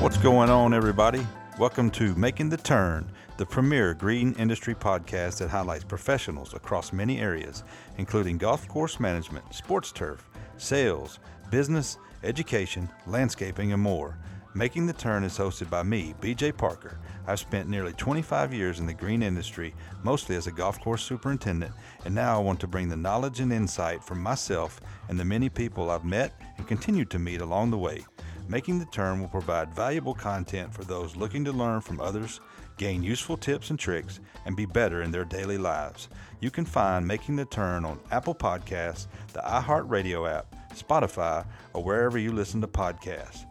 What's going on, everybody? Welcome to Making the Turn, the premier green industry podcast that highlights professionals across many areas, including golf course management, sports turf, sales, business, education, landscaping, and more. Making the Turn is hosted by me, BJ Parker. I've spent nearly 25 years in the green industry, mostly as a golf course superintendent, and now I want to bring the knowledge and insight from myself and the many people I've met and continue to meet along the way. Making the Turn will provide valuable content for those looking to learn from others, gain useful tips and tricks, and be better in their daily lives. You can find Making the Turn on Apple Podcasts, the iHeartRadio app, Spotify, or wherever you listen to podcasts.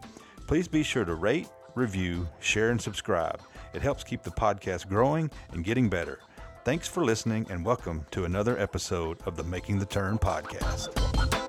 Please be sure to rate, review, share, and subscribe. It helps keep the podcast growing and getting better. Thanks for listening, and welcome to another episode of the Making the Turn podcast.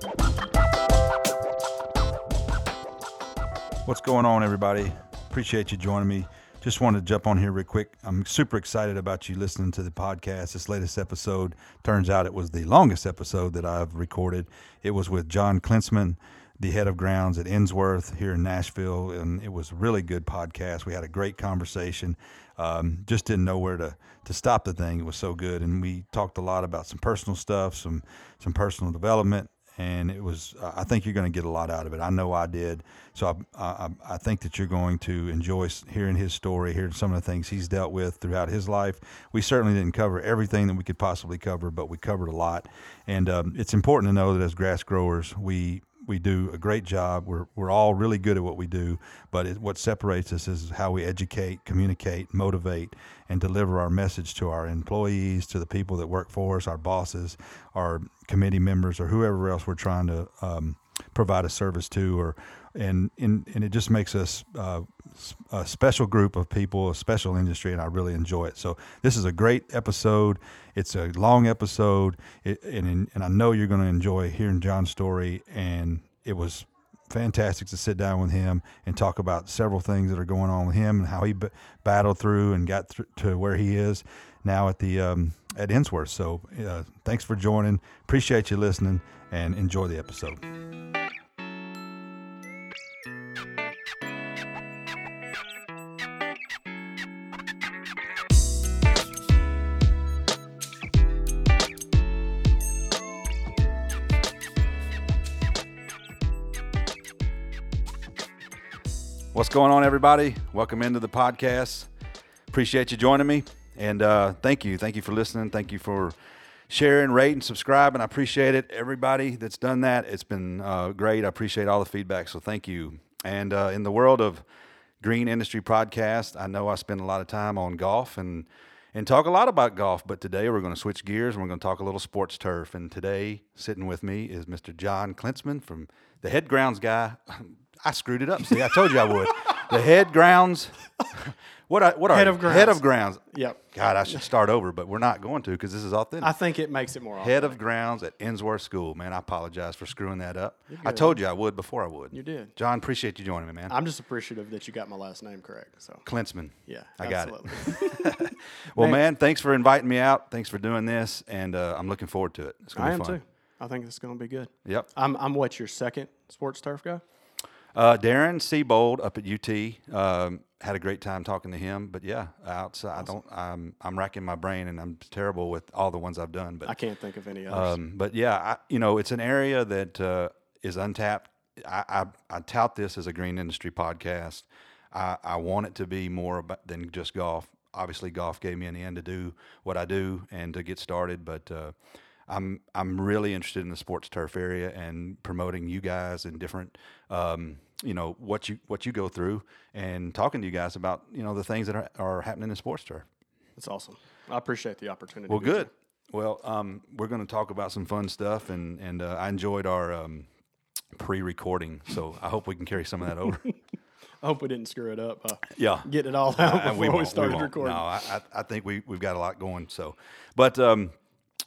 What's going on, everybody? Appreciate you joining me. Just wanted to jump on here real quick. I'm super excited about you listening to the podcast. This latest episode turns out it was the longest episode that I've recorded. It was with John Klinsman, the head of grounds at Ensworth here in Nashville, and it was a really good podcast. We had a great conversation. Um, just didn't know where to to stop the thing. It was so good, and we talked a lot about some personal stuff, some some personal development, and it was i think you're going to get a lot out of it. I know i did. So I, I, I, think that you're going to enjoy hearing his story hearing some of the things he's dealt with throughout his life. We certainly didn't cover everything that we could possibly cover but we covered a lot. And um, it's important to know that as grass growers we we do a great job. We're, we're all really good at what we do, but it, what separates us is how we educate, communicate, motivate, and deliver our message to our employees, to the people that work for us, our bosses, our committee members, or whoever else we're trying to um, provide a service to, or and and, and it just makes us uh, a special group of people, a special industry, and I really enjoy it. So this is a great episode. It's a long episode, it, and and I know you're going to enjoy hearing John's story. And it was fantastic to sit down with him and talk about several things that are going on with him and how he b- battled through and got th- to where he is now at the um, at Ensworth. So uh, thanks for joining. Appreciate you listening and enjoy the episode. What's going on, everybody? Welcome into the podcast. Appreciate you joining me. And uh, thank you. Thank you for listening. Thank you for sharing, rating, subscribing. I appreciate it. Everybody that's done that, it's been uh, great. I appreciate all the feedback. So thank you. And uh, in the world of green industry podcast, I know I spend a lot of time on golf and and talk a lot about golf. But today we're going to switch gears and we're going to talk a little sports turf. And today, sitting with me is Mr. John Klinsman from the head grounds guy. I screwed it up. See, I told you I would. the head grounds. What I, what head are of grounds. head of grounds? Yep. God, I should start over, but we're not going to because this is authentic. I think it makes it more. Authentic. head of grounds at Ensworth School. Man, I apologize for screwing that up. I told you I would before I would. You did. John. Appreciate you joining me, man. I'm just appreciative that you got my last name correct. So Klinsman. yeah, I got it. Well, Man. man, thanks for inviting me out. Thanks for doing this, and uh, I'm looking forward to it. It's gonna I be am fun. too. I think it's going to be good. Yep. I'm I'm what your second sports turf guy. Uh, Darren Seabold up at UT um, had a great time talking to him. But yeah, outside, I don't. I'm I'm racking my brain, and I'm terrible with all the ones I've done. But I can't think of any others. Um, but yeah, I, you know, it's an area that uh, is untapped. I, I, I tout this as a green industry podcast. I, I want it to be more about, than just golf. Obviously, golf gave me an end to do what I do and to get started. But uh, I'm I'm really interested in the sports turf area and promoting you guys and different, um, you know, what you what you go through and talking to you guys about you know the things that are, are happening in sports turf. That's awesome. I appreciate the opportunity. Well, good. Well, um, we're going to talk about some fun stuff, and and uh, I enjoyed our um, pre-recording, so I hope we can carry some of that over. I hope we didn't screw it up. Uh, yeah, getting it all out Uh, before we, won't, started won't. recording. No, I, I, I think we we've got a lot going. So, but um,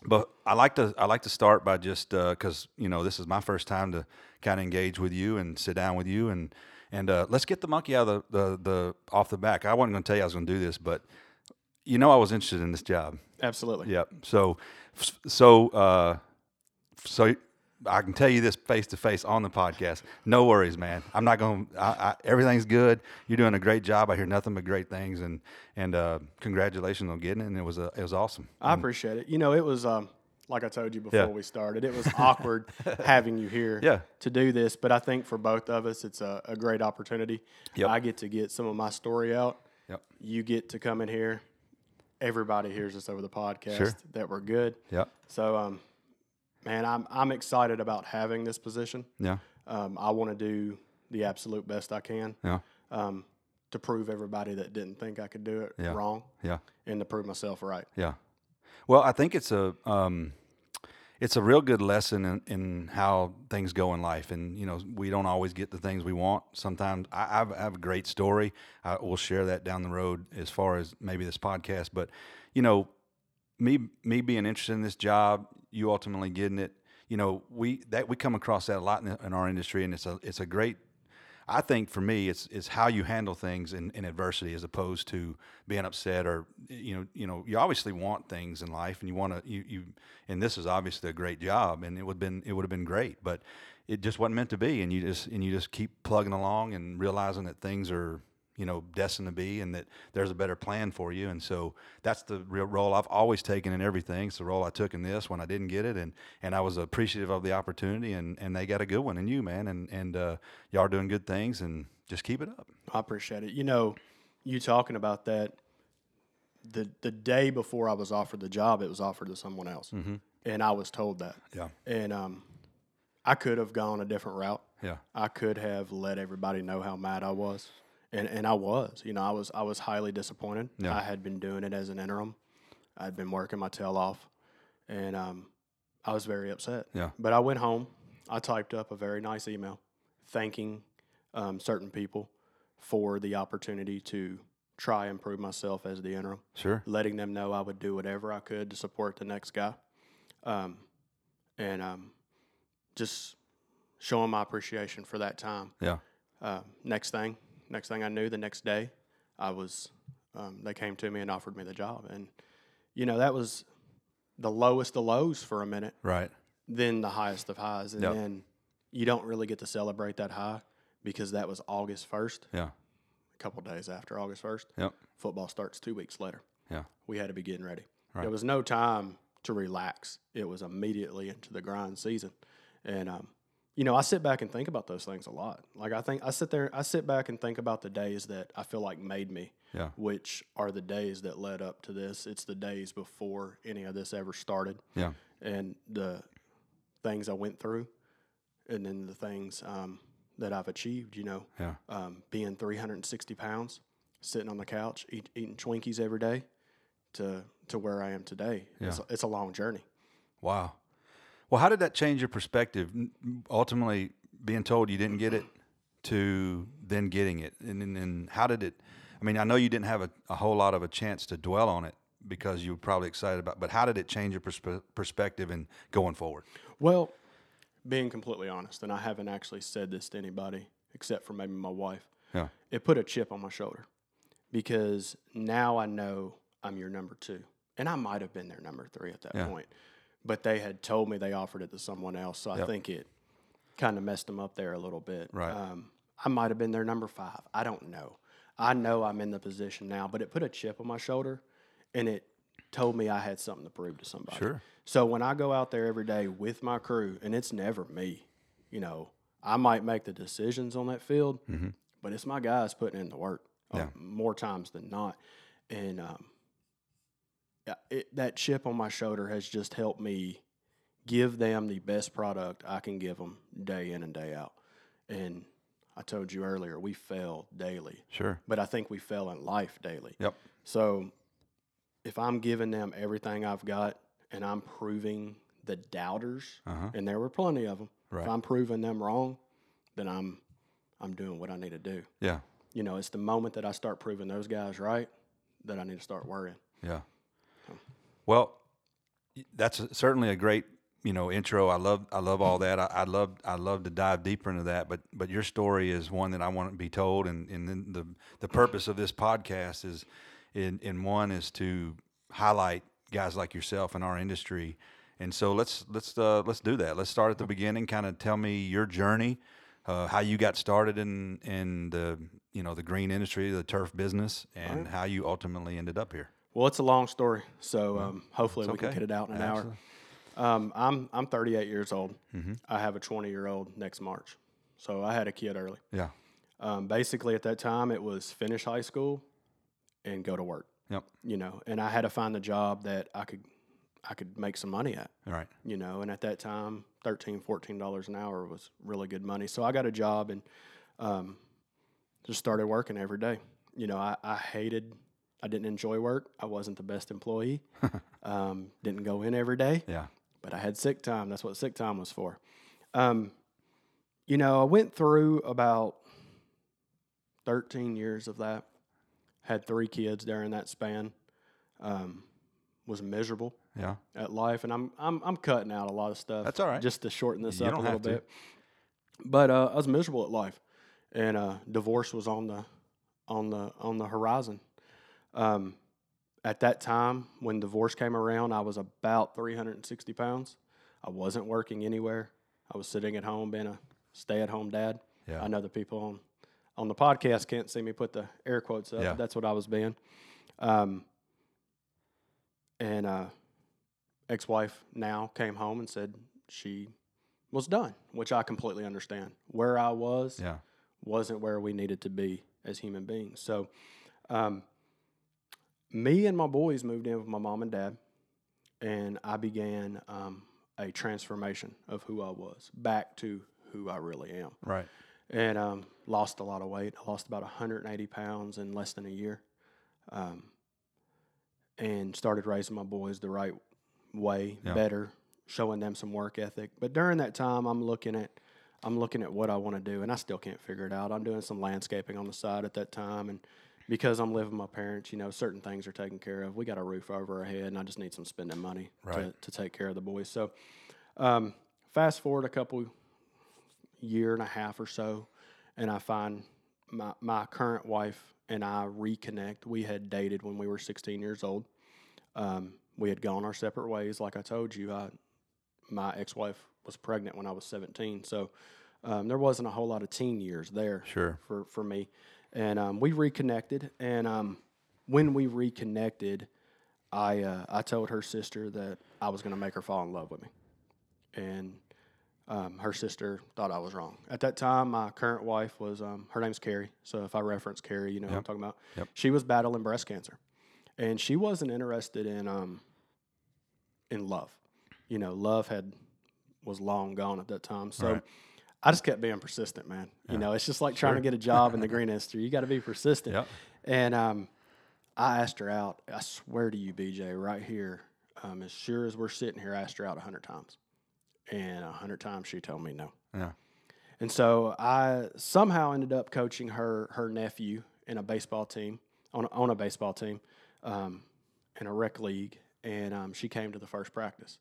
but I like to I like to start by just because you know this is my first time to kind of engage with you and sit down with you and and uh, let's get the monkey out of the, the the off the back. I wasn't going to tell you I was going to do this, but you know I was interested in this job. Absolutely. Yep. So so uh, so I can tell you this face to face on the podcast. No worries, man. I'm not going. to Everything's good. You're doing a great job. I hear nothing but great things, and and uh, congratulations on getting it. And it was a, it was awesome. I appreciate it. You know, it was um, like I told you before Yeah. we started. It was awkward having you here Yeah. to do this, but I think for both of us, it's a, a great opportunity. Yep. I get to get some of my story out. Yep. You get to come in here. Everybody hears us over the podcast Sure. that we're good. Yep. So, um, man, I'm I'm excited about having this position. Yeah. Um, I want to do the absolute best I can Yeah. um, to prove everybody that didn't think I could do it Yeah. wrong, Yeah. and to prove myself right. Yeah. Well, I think it's a um, it's a real good lesson in, in how things go in life, and you know we don't always get the things we want. Sometimes I, I've, a great story. I will share that down the road as far as maybe this podcast, but you know me me being interested in this job, you ultimately getting it. You know we that we come across that a lot in, in our industry, and it's a it's a great I think for me, it's it's how you handle things in, in adversity as opposed to being upset or you know you know you obviously want things in life and you want to you, you and this is obviously a great job and it would been it would have been great but it just wasn't meant to be and you just and you just keep plugging along and realizing that things are you know destined to be and that there's a better plan for you. And so that's the real role I've always taken in everything. It's the role I took in this when I didn't get it. And and I was appreciative of the opportunity and and they got a good one. In you man and and uh, y'all are doing good things and just keep it up. I appreciate it. You know, you talking about that. The the day before I was offered the job, it was offered to someone else, and I was told that. yeah. And um, I could have gone a different route. yeah. I could have let everybody know how mad I was, and and I was. You know, I was I was highly disappointed. Yeah. I had been doing it as an interim. I'd been working my tail off, and um, I was very upset. Yeah. But I went home. I typed up a very nice email, thanking um, certain people for the opportunity to try and prove myself as the interim sure letting them know I would do whatever I could to support the next guy, um, and um, just showing my appreciation for that time. yeah Uh, next thing, next thing I knew, the next day, I was um, they came to me and offered me the job, and you know that was the lowest of lows for a minute, right then the highest of highs, and Yep. then you don't really get to celebrate that high because that was August first, yeah a couple days after August first. yep Football starts two weeks later yeah we had to be getting ready. Right. There was no time to relax. It was immediately into the grind season. And um, you know, I sit back and think about those things a lot. Like I think I sit there, I sit back and think about the days that I feel like made me, yeah which are the days that led up to this. It's the days before any of this ever started, yeah and the things I went through, and then the things um, that I've achieved. You know, yeah um, being 360 pounds, sitting on the couch, eat, eating Twinkies every day, to to where I am today. It's, it's a long journey. Wow. Well, how did that change your perspective? Ultimately, being told you didn't get it to then getting it, and and, and how did it? I mean, I know you didn't have a, a whole lot of a chance to dwell on it because you were probably excited about. But how did it change your perspe- perspective and going forward? Well, being completely honest, and I haven't actually said this to anybody except for maybe my wife. Yeah. It put a chip on my shoulder because now I know I'm your number two, and I might have been their number three at that Yeah. point, but they had told me they offered it to someone else, so I Yep. think it kind of messed them up there a little bit. Right. Um, I might have been their number five. I don't know. I know I'm in the position now, but it put a chip on my shoulder, and it told me I had something to prove to somebody. Sure. So when I go out there every day with my crew, and it's never me, you know, I might make the decisions on that field, but it's my guys putting in the work uh, Yeah. more times than not. And um, it, that chip on my shoulder has just helped me give them the best product I can give them day in and day out. And I told you earlier, we fail daily, Sure. but I think we fail in life daily. Yep. So if I'm giving them everything I've got and I'm proving the doubters, Uh-huh. and there were plenty of them, Right. if I'm proving them wrong, then I'm I'm doing what I need to do. Yeah. You know, it's the moment that I start proving those guys right that I need to start worrying. Yeah. Well, that's a- certainly a great you know intro. I love I love all that. I, I love I love to dive deeper into that. But but your story is one that I want to be told, and and then the the purpose of this podcast is in in one is to highlight guys like yourself in our industry And so let's let's uh, let's do that. Let's start at the beginning. Kind of tell me your journey, uh, how you got started in in the you know the green industry, the turf business, and how you ultimately ended up here. Well, it's a long story, so um, hopefully we can get it out in an Absolutely. hour. Um, I'm I'm 38 years old. Mm-hmm. I have a 20 year old next March, so I had a kid early. Yeah. Um, basically, at that time, it was finish high school and go to work. Yep. You know, and I had to find the job that I could I could make some money at. Right. You know, and at that time, 13 14 dollars an hour was really good money. So I got a job and um, just started working every day. You know, I, I hated. I didn't enjoy work. I wasn't the best employee. um, didn't go in every day Yeah. but I had sick time. That's what sick time was for. Um, you know, I went through about 13 years of that. Had three kids during that span. Um, was miserable Yeah. at life, and I'm I'm I'm cutting out a lot of stuff. That's all right. Just to shorten this You up a little bit. But uh, I was miserable at life, and uh, divorce was on the on the on the horizon. Um, at that time, when divorce came around, I was about 360 pounds. I wasn't working anywhere. I was sitting at home, being a stay-at-home dad. Yeah. I know the people on on the podcast can't see me put the air quotes up. Yeah. That's what I was being. Um, and uh, ex-wife now came home and said she was done, which I completely understand. Where I was Yeah. wasn't where we needed to be as human beings. So, um, me and my boys moved in with my mom and dad, and I began um, a transformation of who I was back to who I really am. Right. And um, lost a lot of weight. I lost about 180 pounds in less than a year, um, and started raising my boys the right way, Yeah. better, showing them some work ethic. But during that time, I'm looking at I'm looking at what I want to do, and I still can't figure it out. I'm doing some landscaping on the side at that time, and because I'm living with my parents, you know, certain things are taken care of. We got a roof over our head, and I just need some spending money to, Right. to take care of the boys. So, um, fast forward a couple year and a half or so, and I find my my current wife and I reconnect. We had dated when we were 16 years old. Um, we had gone our separate ways. Like I told you, I, my ex-wife was pregnant when I was 17, so um, there wasn't a whole lot of teen years there Sure. for for me. And um, we reconnected, and um, when we reconnected, I uh, I told her sister that I was going to make her fall in love with me, and um, her sister thought I was wrong. At that time, my current wife was um, her name's Carrie. So if I reference Carrie, you know who I'm talking about. Yep. She was battling breast cancer, and she wasn't interested in um, in love. You know, love had was long gone at that time. So Right. I just kept being persistent, man. You know, it's just like trying to get a job in the green industry. You got to be persistent. Yep. And um, I asked her out. I swear to you, BJ, right here, um, as sure as we're sitting here, I asked her out a hundred times, and a hundred times she told me no. Yeah. And so I somehow ended up coaching her her nephew in a baseball team on a, on a baseball team um, in a rec league, and um, she came to the first practice,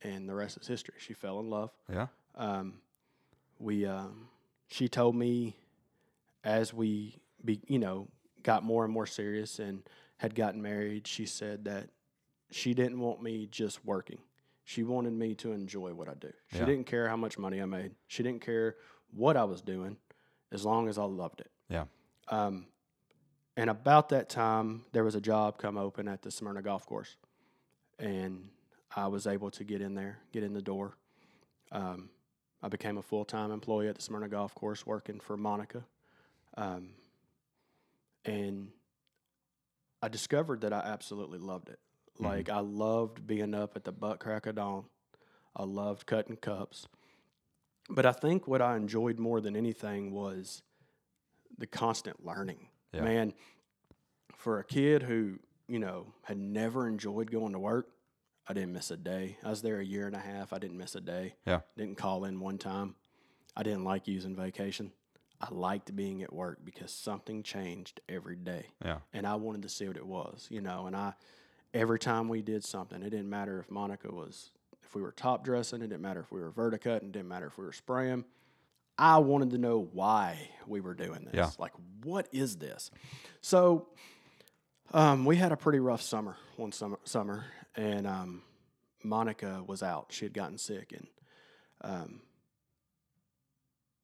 and the rest is history. She fell in love. Yeah. Um, we um, she told me as we be you know got more and more serious and had gotten married. She said that she didn't want me just working. She wanted me to enjoy what I do. She Yeah. didn't care how much money I made. She didn't care what I was doing, as long as I loved it. Yeah. Um, and about that time, there was a job come open at the Smyrna Golf Course, and I was able to get in there, get in the door. Um, I became a full time employee at the Smyrna Golf Course, working for Monica, um, and I discovered that I absolutely loved it. Mhm. Like I loved being up at the butt crack of dawn. I loved cutting cups. But I think what I enjoyed more than anything was the constant learning. Yeah. Man, for a kid who, you know, had never enjoyed going to work, I didn't miss a day. I was there a year and a half. I didn't miss a day. Yeah. Didn't call in one time. I didn't like using vacation. I liked being at work because something changed every day Yeah. and I wanted to see what it was, you know. And I, every time we did something, it didn't matter if Monica was, if we were top dressing, it didn't matter if we were verticutting, it didn't matter if we were spraying. I wanted to know why we were doing this. Yeah. Like, what is this? So, um, we had a pretty rough summer one summer, summer, and um, Monica was out. She had gotten sick, and um,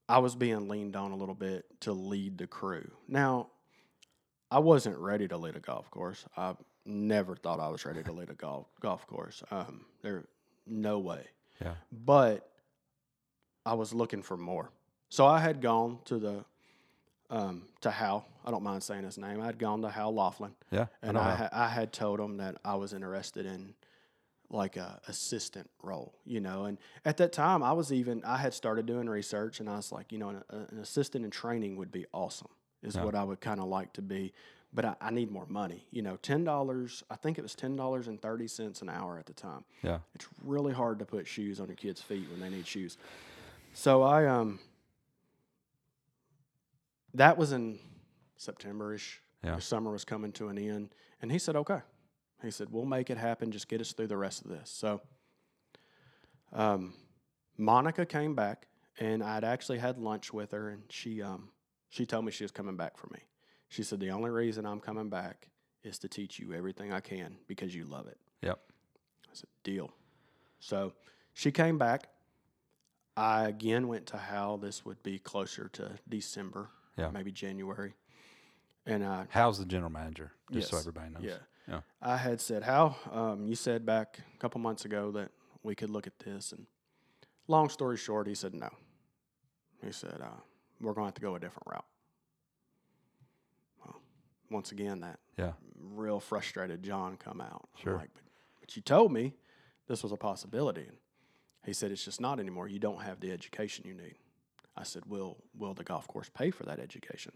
I was being leaned on a little bit to lead the crew. Now, I wasn't ready to lead a golf course. I never thought I was ready to lead a golf golf course. Um, there, no way. Yeah. But I was looking for more. So I had gone to the um, to Hal. I don't mind saying his name. I had gone to Hal Laughlin, Yeah. and know I, ha- I had told him that I was interested in like a assistant role, you know. And at that time, I was even I had started doing research, and I was like, you know, an, an assistant in training would be awesome. Is Yeah. what I would kind of like to be, but I, I need more money. You know, ten dollars. I think it was ten dollars and thirty cents an hour at the time. yeah. It's really hard to put shoes on your kids' feet when they need shoes. So I um that was in Septemberish. Yeah. The summer was coming to an end. And he said, Okay. He said, We'll make it happen, just get us through the rest of this. So um Monica came back and I'd actually had lunch with her and she um she told me she was coming back for me. She said, The only reason I'm coming back is to teach you everything I can because you love it. Yep. I said, deal. So she came back. I again went to Hal. This would be closer to December, Yeah. maybe January. And I, Hal's the general manager? Just so everybody knows. yeah, Yeah. I had said, "How um, you said back a couple months ago that we could look at this. And long story short, he said no. He said, uh, we're going to have to go a different route. Well, once again, that Yeah. real frustrated John come out. I'm Sure. like, but, but you told me this was a possibility. And he said, it's just not anymore. You don't have the education you need. I said, will, will the golf course pay for that education?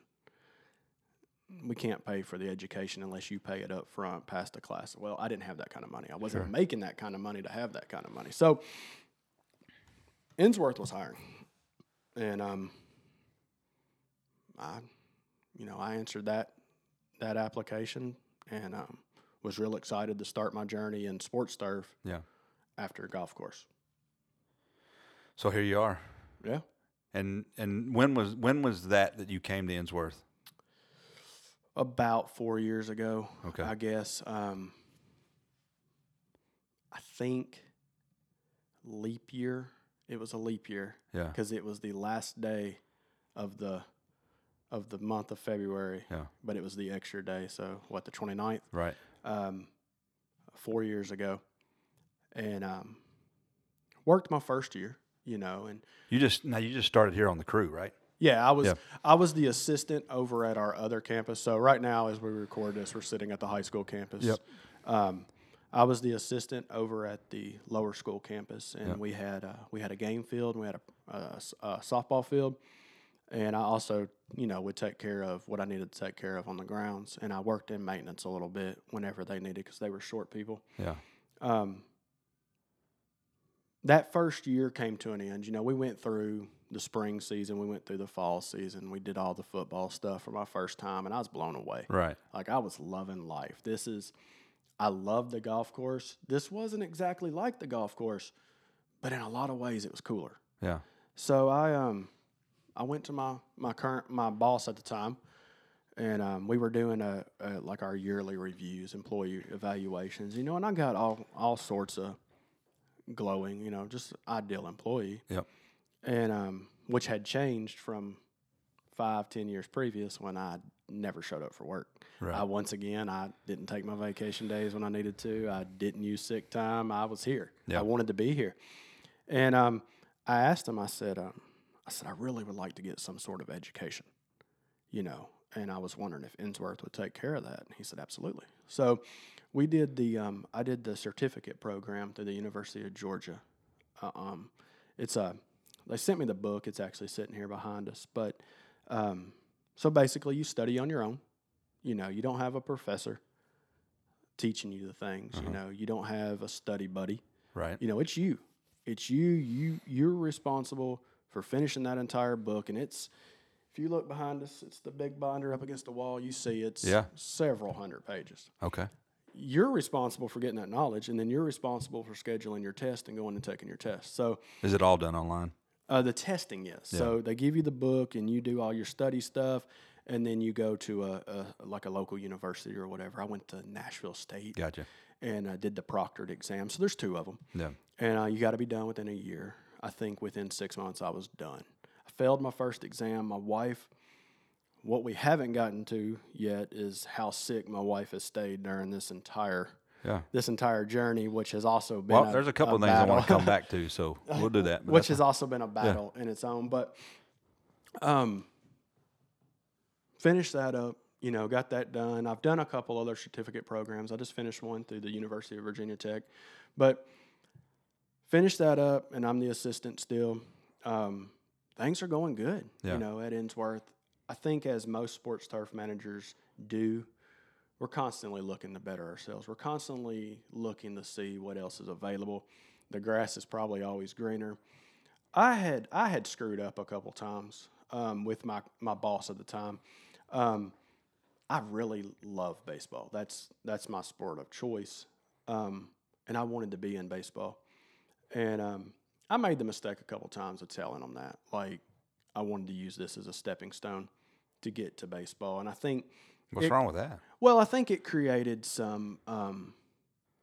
We can't pay for the education unless you pay it up front past the class. Well, I didn't have that kind of money. I wasn't Sure. making that kind of money to have that kind of money. So Ensworth was hiring. And um, I, you know, I answered that that application and um, was real excited to start my journey in sports turf Yeah. after a golf course. So here you are. Yeah. And and when was when was that that you came to Ensworth? About four years ago, Okay. I guess. Um, I think leap year. It was a leap year Yeah. because it was the last day of the of the month of February. Yeah. But it was the extra day. So what the 29th? Right. um, four years ago, and um, worked my first year. You know, and You just now you just started here on the crew, right? Yeah, I was Yeah. I was the assistant over at our other campus. So right now, as we record this, we're sitting at the high school campus. Yep. Um, I was the assistant over at the lower school campus, and Yep. we had uh, we had a game field, and we had a softball field, and I also you know would take care of what I needed to take care of on the grounds, and I worked in maintenance a little bit whenever they needed because they were short people. Yeah. um, that first year came to an end. You know, we went through the spring season, we went through the fall season, we did all the football stuff for my first time, and I was blown away. Right. Like I was loving life. This is, I love the golf course. This wasn't exactly like the golf course, but in a lot of ways, it was cooler. Yeah. So I um I went to my my current my boss at the time, and um, we were doing a, a like our yearly reviews, employee evaluations, you know, and I got all all sorts of glowing, you know, just ideal employee, Yep. And um, which had changed from five ten years previous when I never showed up for work. Right. I once again I didn't take my vacation days when I needed to. I didn't use sick time. I was here. Yeah. I wanted to be here. And um, I asked him. I said, um, I said I really would like to get some sort of education, you know. And I was wondering if Ensworth would take care of that. And he said, absolutely. So we did the um, I did the certificate program through the University of Georgia. Uh, um, it's a they sent me the book. It's actually sitting here behind us. But um, so basically, you study on your own. You know, you don't have a professor teaching you the things. Uh-huh. You know, you don't have a study buddy. Right. You know, it's you. It's you. You you're responsible for finishing that entire book. And it's if you look behind us, it's the big binder up against the wall. You see it's Yeah. several hundred pages. Okay. You're responsible for getting that knowledge, and then you're responsible for scheduling your test and going and taking your test. So Is it all done online? Uh, the testing, yes. So they give you the book, and you do all your study stuff, and then you go to a, a like a local university or whatever. I went to Nashville State, Gotcha. and I did the proctored exam. So there's two of them, Yeah. and uh, you got to be done within a year. I think within six months I was done. I failed my first exam. My wife, what we haven't gotten to yet is how sick my wife has stayed during this entire Yeah. this entire journey, which has also been Well, there's a couple of things I want to come back to, so we'll do that. which has also been a battle in its own. But um, finished that up. You know, got that done. I've done a couple other certificate programs. I just finished one through the University of Virginia Tech, but finished that up, and I'm the assistant still. Um, things are going good. Yeah. You know, at Ensworth, I think as most sports turf managers do, we're constantly looking to better ourselves. We're constantly looking to see what else is available. The grass is probably always greener. I had I had screwed up a couple times um, with my my boss at the time. Um, I really love baseball. That's that's my sport of choice, um, and I wanted to be in baseball. And um, I made the mistake a couple times of telling them that, like I wanted to use this as a stepping stone to get to baseball. And I think What's it- wrong with that? well, I think it created some um,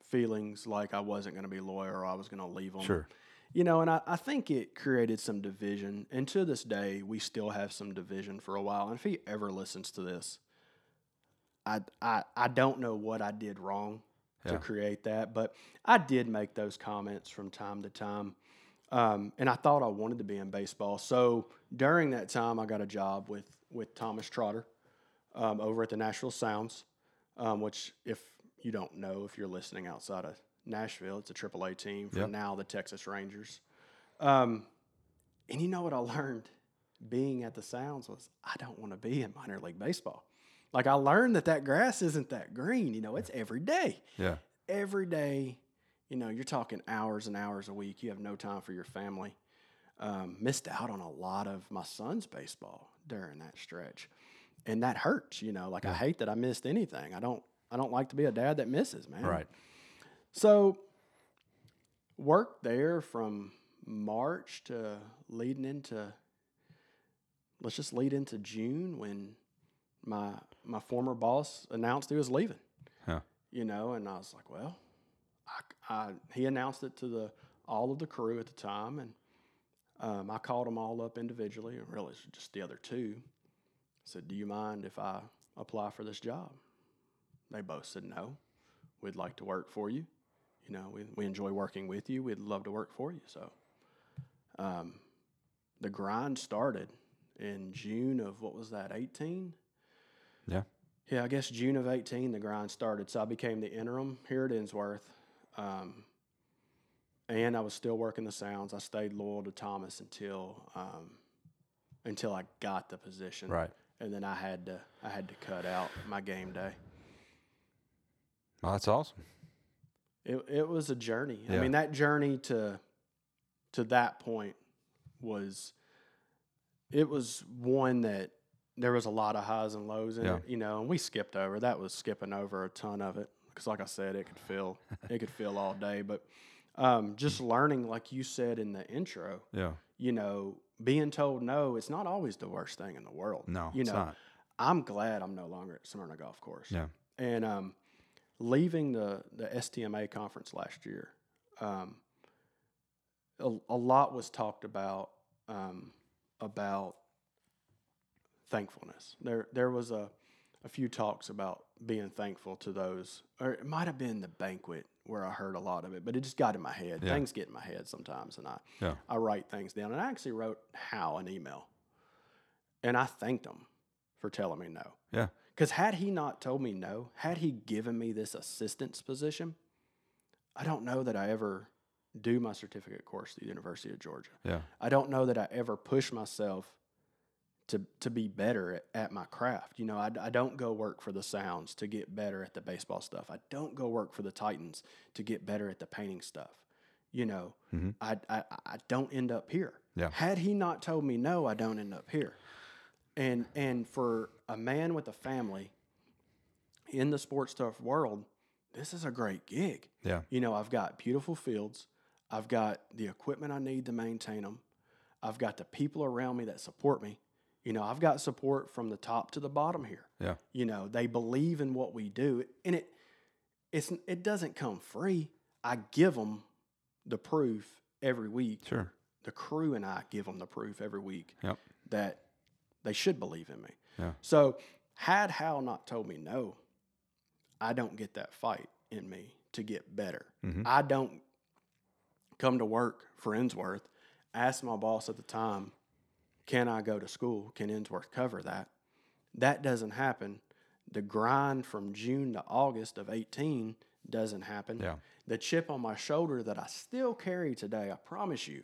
feelings like I wasn't going to be loyal or I was going to leave them. Sure. You know, and I, I think it created some division. And to this day, we still have some division for a while. And if he ever listens to this, I, I, I don't know what I did wrong Yeah. to create that, but I did make those comments from time to time. Um, and I thought I wanted to be in baseball. So during that time, I got a job with, with Thomas Trotter um, over at the Nashville Sounds, um, which, if you don't know, if you're listening outside of Nashville, it's a AAA team for Yep. now the Texas Rangers. Um, and you know what I learned being at the Sounds was I don't want to be in minor league baseball. Like I learned that that grass isn't that green. You know, it's every day Yeah. every day, you know, you're talking hours and hours a week. You have no time for your family. Um, missed out on a lot of my son's baseball during that stretch, and that hurts. You know, like I hate that I missed anything. I don't. I don't like to be a dad that misses, man. Right. So, worked there from March to leading into. Let's just lead into June when my my former boss announced he was leaving Yeah. you know, and I was like, well, I, I, he announced it to the all of the crew at the time, and um, I called them all up individually, and really just the other two. Said, "Do you mind if I apply for this job?" They both said, "No, we'd like to work for you. You know, we we enjoy working with you. We'd love to work for you." So, um, the grind started in June of what was that, eighteen? Yeah. Yeah, I guess June of 18, the grind started. So I became the interim here at Ensworth. Um, and I was still working the sounds. I stayed loyal to Thomas until um, until I got the position. Right. And then I had to I had to cut out my game day. Well, that's awesome. It it was a journey. I mean, that journey to to that point was it was one that there was a lot of highs and lows in Yeah. it, you know, and we skipped over. That was skipping over a ton of it because, like I said, it could feel it could feel all day. But um, just learning, like you said in the intro, Yeah. you know, being told no, it's not always the worst thing in the world. No, you it's know, not. I'm glad I'm no longer at Smyrna Golf Course. Yeah. And um, leaving the the STMA conference last year, um, a, a lot was talked about um, about thankfulness. There there was a a few talks about being thankful to those, or it might have been the banquet where I heard a lot of it, but it just got in my head. Yeah. Things get in my head sometimes, and I Yeah. I write things down. And I actually wrote Hal an email, and I thanked him for telling me no. Yeah. Because had he not told me no, had he given me this assistance position, I don't know that I ever do my certificate course at the University of Georgia. Yeah. I don't know that I ever push myself to to be better at, at my craft. You know, I, I don't go work for the Sounds to get better at the baseball stuff. I don't go work for the Titans to get better at the painting stuff. You know, Mhm. I, I I don't end up here. Yeah. Had he not told me no, I don't end up here. And and for a man with a family in the sports stuff world, this is a great gig. Yeah. You know, I've got beautiful fields. I've got the equipment I need to maintain them. I've got the people around me that support me. You know, I've got support from the top to the bottom here. Yeah. You know, they believe in what we do. And it it's it doesn't come free. I give them the proof every week. Sure. The crew and I give them the proof every week Yep. that they should believe in me. Yeah. So had Hal not told me no, I don't get that fight in me to get better. Mhm. I don't come to work for Ensworth, ask my boss at the time, can I go to school? Can Ensworth cover that? That doesn't happen. The grind from June to August of 18 doesn't happen. Yeah. The chip on my shoulder that I still carry today, I promise you,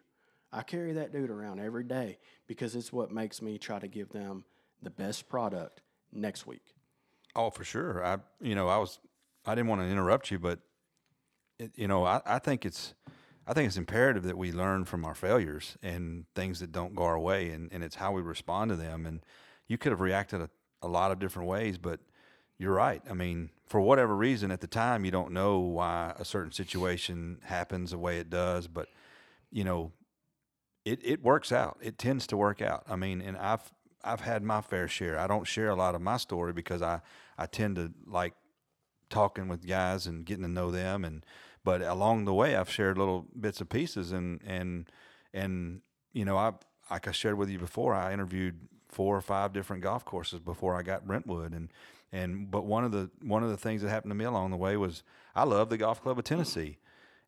I carry that dude around every day because it's what makes me try to give them the best product next week. Oh, for sure. I, you know, I was, I didn't want to interrupt you, but, it, you know, I, I think it's, I think it's imperative that we learn from our failures and things that don't go our way, and, and it's how we respond to them. And you could have reacted a, a lot of different ways, but you're right. I mean, for whatever reason at the time, you don't know why a certain situation happens the way it does, but you know, it, it works out. It tends to work out. I mean, and I've I've had my fair share. I don't share a lot of my story because I I tend to like talking with guys and getting to know them and but along the way I've shared little bits and pieces and and and you know I like I shared with you before I interviewed four or five different golf courses before I got Brentwood. And and but one of the one of the things that happened to me along the way was I love the golf club of Tennessee.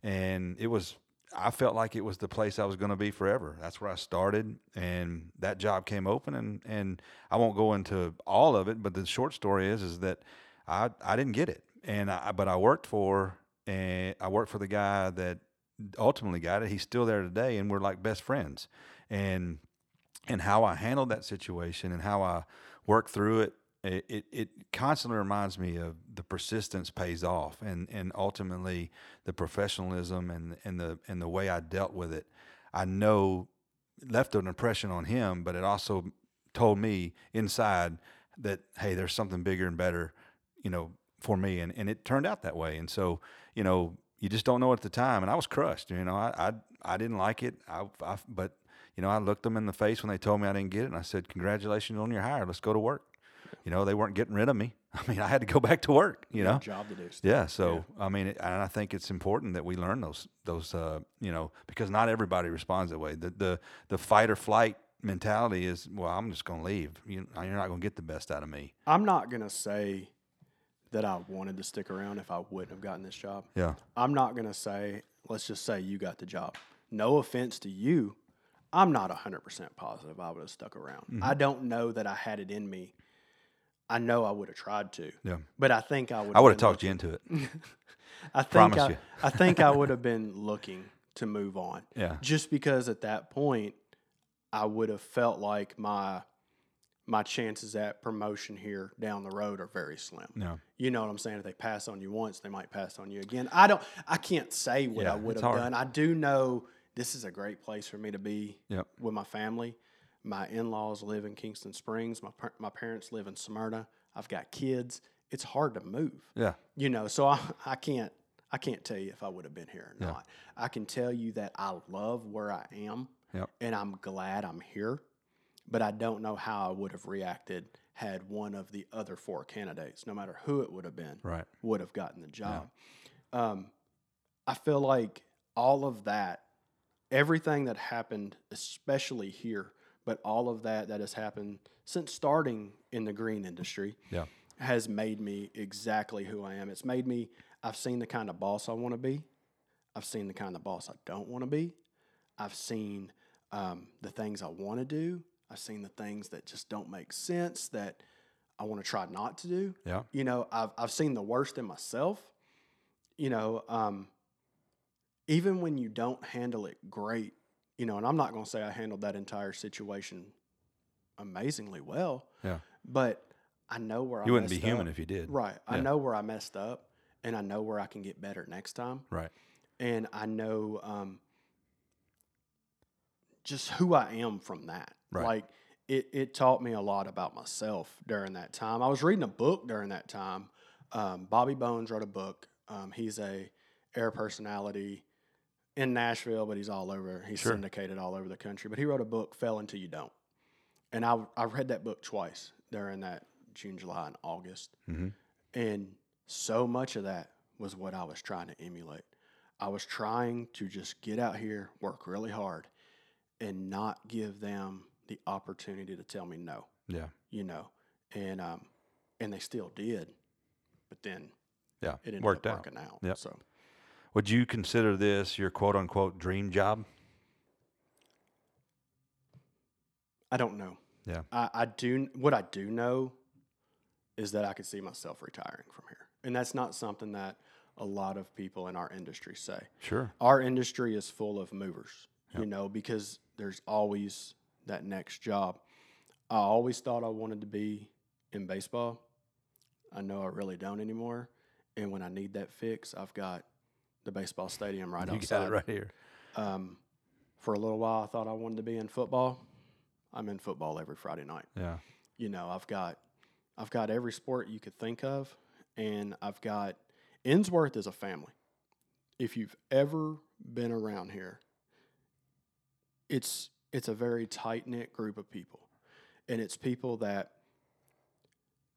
And it was I felt like it was the place I was going to be forever. That's where I started, and that job came open, and and I won't go into all of it, but the short story is is that I I didn't get it, and I but I worked for and I worked for the guy that ultimately got it. He's still there today, and we're like best friends, and and how I handled that situation and how I worked through it it, it, it constantly reminds me of the persistence pays off and, and ultimately the professionalism and, and the and the way I dealt with it. I know left an impression on him, but it also told me inside that hey, there's something bigger and better, you know, for me, and, and it turned out that way. And so, you know, you just don't know at the time. And I was crushed. You know, I I, I didn't like it. I, I but you know, I looked them in the face when they told me I didn't get it, and I said, "Congratulations on your hire. Let's go to work." You know, they weren't getting rid of me. I mean, I had to go back to work. You know, Job to do. Still. yeah. So I mean, it, and I think it's important that we learn those those uh, you know because not everybody responds that way. The the the fight or flight mentality is well, I'm just going to leave. You, you're not going to get the best out of me. I'm not gonna say that I wanted to stick around if I wouldn't have gotten this job. Yeah. I'm not gonna say. Let's just say you got the job. No offense to you. I'm not 100% positive I would have stuck around. Mm-hmm. I don't know that I had it in me. I know I would have tried to. Yeah. But I think I would. I would have talked you into it. I think Promise I, you. I think I would have been looking to move on. Yeah. Just because at that point I would have felt like my my chances at promotion here down the road are very slim. Yeah. You know what I'm saying? If they pass on you once, they might pass on you again. I don't I can't say what Yeah, I would have hard. done. I do know this is a great place for me to be Yep. with my family. My in-laws live in Kingston Springs. My par- my parents live in Smyrna. I've got kids. It's hard to move Yeah. you know so I, I can't i can't tell you if i would have been here or Yeah. not i can tell you that i love where i am Yep. and i'm glad i'm here but i don't know how i would have reacted had one of the other four candidates no matter who it would have been Right. would have gotten the job um, i feel like all of that everything that happened especially here but all of that that has happened since starting in the green industry Yeah. has made me exactly who I am. It's made me, I've seen the kind of boss I want to be. I've seen the kind of boss I don't want to be. I've seen um, the things I want to do. I've seen the things that just don't make sense that I want to try not to do. Yeah. You know, I've, I've seen the worst in myself. You know, um, even when you don't handle it great, you know, and I'm not going to say I handled that entire situation amazingly well, Yeah. but I know where I You wouldn't be human up. if you did. Right. I know where I messed up and I know where I can get better next time. Right. And I know um, just who I am from that. Right. Like it, it taught me a lot about myself during that time. I was reading a book during that time. Um, Bobby Bones wrote a book. Um, he's a air personality in Nashville, but he's all over. He's Sure. syndicated all over the country. But he wrote a book, Fail Until You Don't. And I, I read that book twice during that June, July, and August. Mhm. And so much of that was what I was trying to emulate. I was trying to just get out here, work really hard, and not give them the opportunity to tell me no. Yeah. You know, and um, and they still did, but then Yeah. it ended Worked up out. working out. Yep. So Would you consider this your quote unquote dream job? I don't know. Yeah. I, I do. What I do know is that I could see myself retiring from here, and that's not something that a lot of people in our industry say. Sure. Our industry is full of movers, you know, because there's always that next job. I always thought I wanted to be in baseball. I know I really don't anymore. And when I need that fix, I've got the baseball stadium right you outside. got it right here. Um, for a little while, I thought I wanted to be in football. I'm in football every Friday night. Yeah. You know, I've got, I've got every sport you could think of, and I've got Ensworth is a family. If you've ever been around here, it's it's a very tight knit group of people, and it's people that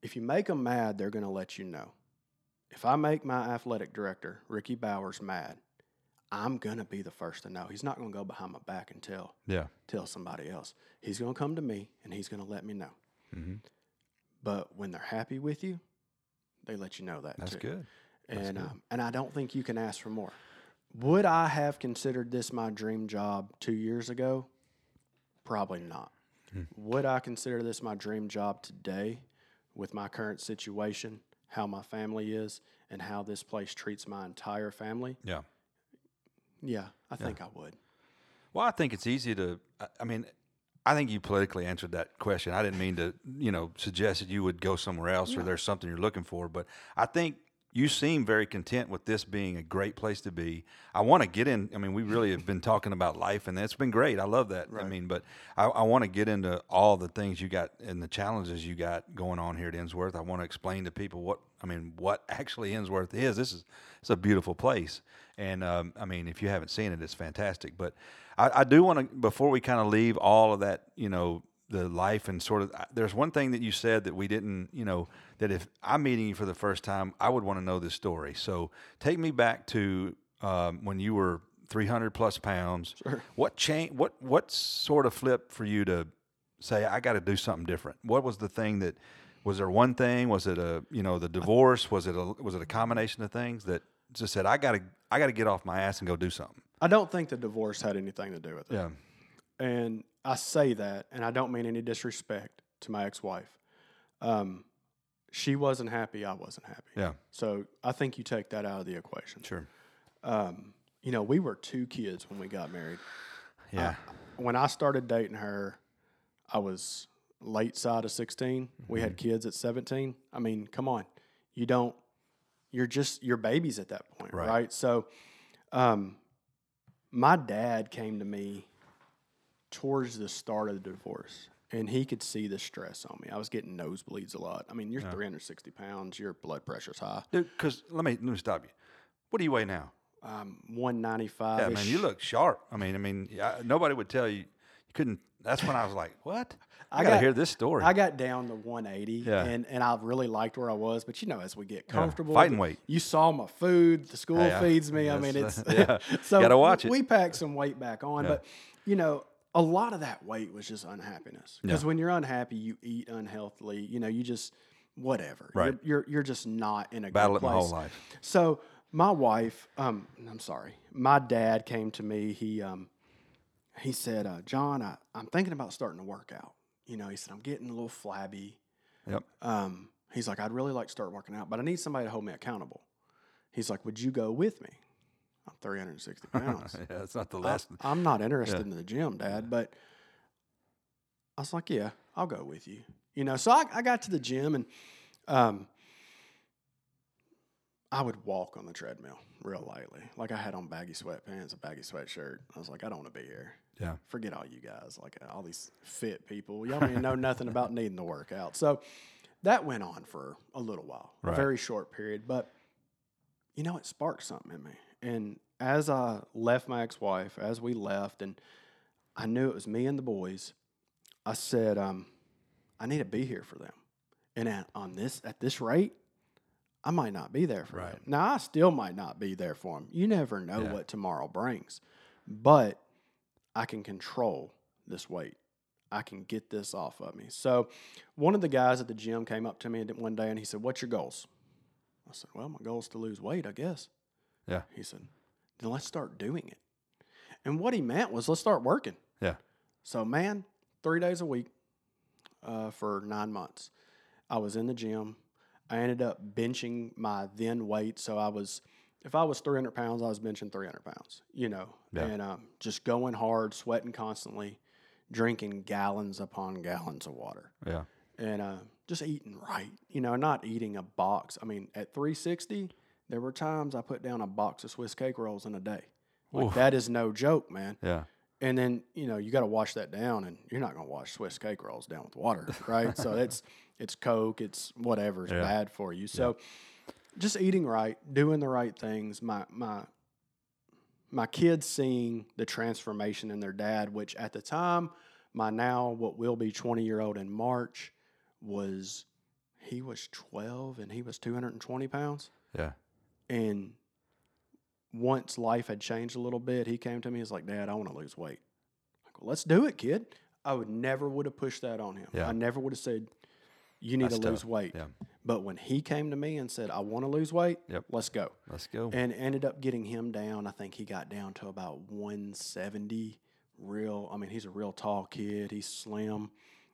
if you make them mad, they're going to let you know. If I make my athletic director Ricky Bowers mad, I'm going to be the first to know. He's not going to go behind my back and tell Yeah. tell somebody else. He's going to come to me and he's going to let me know. Mhm. But when they're happy with you, they let you know that That's too. good. And good. um, and I don't think you can ask for more. Would I have considered this my dream job two years ago? Probably not. Hmm. Would I consider this my dream job today with my current situation, how my family is, and how this place treats my entire family? Yeah. Yeah, I think I would. Well, I think it's easy to. I- I mean, I think you politically answered that question. I didn't mean to, you know, suggest that you would go somewhere else or there's something you're looking for. But I think you seem very content with this being a great place to be. I want to get in. I mean, we really have been talking about life, and that's been great. I love that. I mean, but I, I want to get into all the things you got and the challenges you got going on here at Ensworth. I want to explain to people what I mean, what actually Ensworth is. This is it's a beautiful place, and um, I mean, if you haven't seen it, it's fantastic. But I, I do want to before we kind of leave all of that, you know, the life and sort of. There's one thing that you said that we didn't, you know, that if I'm meeting you for the first time, I would want to know this story. So take me back to um, when you were 300 plus pounds. sure. What change? What what sort of flip for you to say I got to do something different? What was the thing that was there one thing? Was it a you know the divorce? Was it a was it a combination of things that just said I got to I got to get off my ass and go do something? I don't think the divorce had anything to do with it. Yeah. And I say that, and I don't mean any disrespect to my ex wife. Um, she wasn't happy, I wasn't happy. Yeah. So I think you take that out of the equation. Sure. Um, you know, we were two kids when we got married. Yeah. When I started dating her, I was late side of 16. We Mm-hmm. had kids at 17. I mean, come on. You don't, you're just, you're babies at that point, Right. right? So, um, my dad came to me towards the start of the divorce and he could see the stress on me. I was getting nosebleeds a lot. I mean, you're 360 pounds, your blood pressure's high. Because let me let me stop you. What do you weigh now? Um, 195. Yeah, man, you look sharp. I mean, I mean, yeah, nobody would tell you. You couldn't. That's when I was like, "What? I, I gotta got- hear this story." I got down to 180, Yeah. and, and I really liked where I was. But you know, as we get comfortable, fighting weight. You saw my food. The school Hey, feeds me. I yes, mean, it's yeah. so Gotta watch it. We packed some weight back on, but you know, a lot of that weight was just unhappiness. Because Yeah. when you're unhappy, you eat unhealthily. You know, you just whatever. Right. You're, you're you're just not in a Battle good it my place. whole life. So my wife, um, I'm sorry, my dad came to me. He um, he said, uh, John, I, I'm thinking about starting to work out. You know, he said I'm getting a little flabby. Yep. Um, he's like, I'd really like to start working out, but I need somebody to hold me accountable. He's like, Would you go with me? I'm 360 pounds. yeah, it's not the I- last. I'm not interested in the gym, Dad, but I was like, Yeah, I'll go with you. You know, so I, I got to the gym and um, I would walk on the treadmill real lightly. Like I had on baggy sweatpants, a baggy sweatshirt. I was like, I don't want to be here. Yeah. Forget all you guys, like all these fit people. Y'all don't even know nothing about needing to work out. So that went on for a little while, Right. a very short period. But you know, it sparked something in me. And as I left my ex wife, as we left, and I knew it was me and the boys, I said, um, I need to be here for them. And at, on this, at this rate, I might not be there for Right. him. Now I still might not be there for them. You never know Yeah. what tomorrow brings. But I can control this weight. I can get this off of me. So one of the guys at the gym came up to me one day and he said, What's your goals? I said, Well, my goal is to lose weight, I guess. Yeah. He said, Then let's start doing it. And what he meant was let's start working. Yeah. So, man, three days a week uh, for nine months. I was in the gym. I ended up benching my then weight. So I was, if I was 300 pounds, I was benching 300 pounds, you know, Yeah. and um, just going hard, sweating constantly, drinking gallons upon gallons of water Yeah. and uh, just eating right. You know, not eating a box. I mean, at 360, there were times I put down a box of Swiss cake rolls in a day. Like Oof. that is no joke, man. Yeah. And then you know you got to wash that down, and you're not going to wash Swiss cake rolls down with water, right? so it's it's Coke, it's whatever is Yeah. bad for you. So just eating right, doing the right things. My my my kids seeing the transformation in their dad, which at the time, my now what will be 20 year old in March was he was 12 and he was 220 pounds. Yeah. And once life had changed a little bit, he came to me. He's like, Dad, I want to lose weight. I go, Let's do it, kid. I would never would have pushed that on him. Yeah. I never would have said, You need That's to lose tough. weight. Yeah. But when he came to me and said, I want to lose weight, Yep. let's go. Let's go. And ended up getting him down. I think he got down to about 170. Real, I mean, he's a real tall kid. He's slim.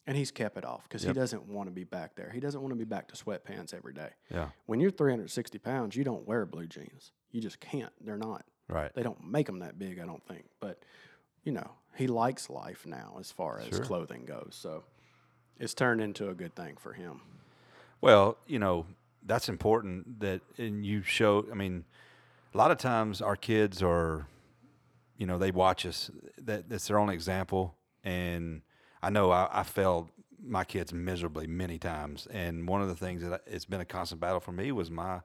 And he's kept it off because Yep. he doesn't want to be back there. He doesn't want to be back to sweatpants every day. yeah. When you're 360 pounds, you don't wear blue jeans. You just can't. They're not. Right. They don't make them that big, I don't think. But, you know, he likes life now as far as Sure. clothing goes. So it's turned into a good thing for him. Well, you know, that's important that and you show I mean, a lot of times our kids are you know, they watch us that that's their only example and I know I, I failed my kids miserably many times and one of the things that it's been a constant battle for me was my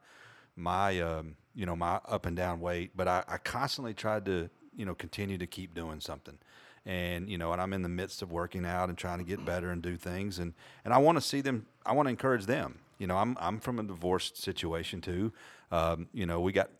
my um, you know my up and down weight but I, I constantly tried to you know continue to keep doing something. And you know and i'm in the midst of working out and trying to get better and do things and and i want to see them i want to encourage them. You know i'm i'm from a divorced situation too. Um, you know we got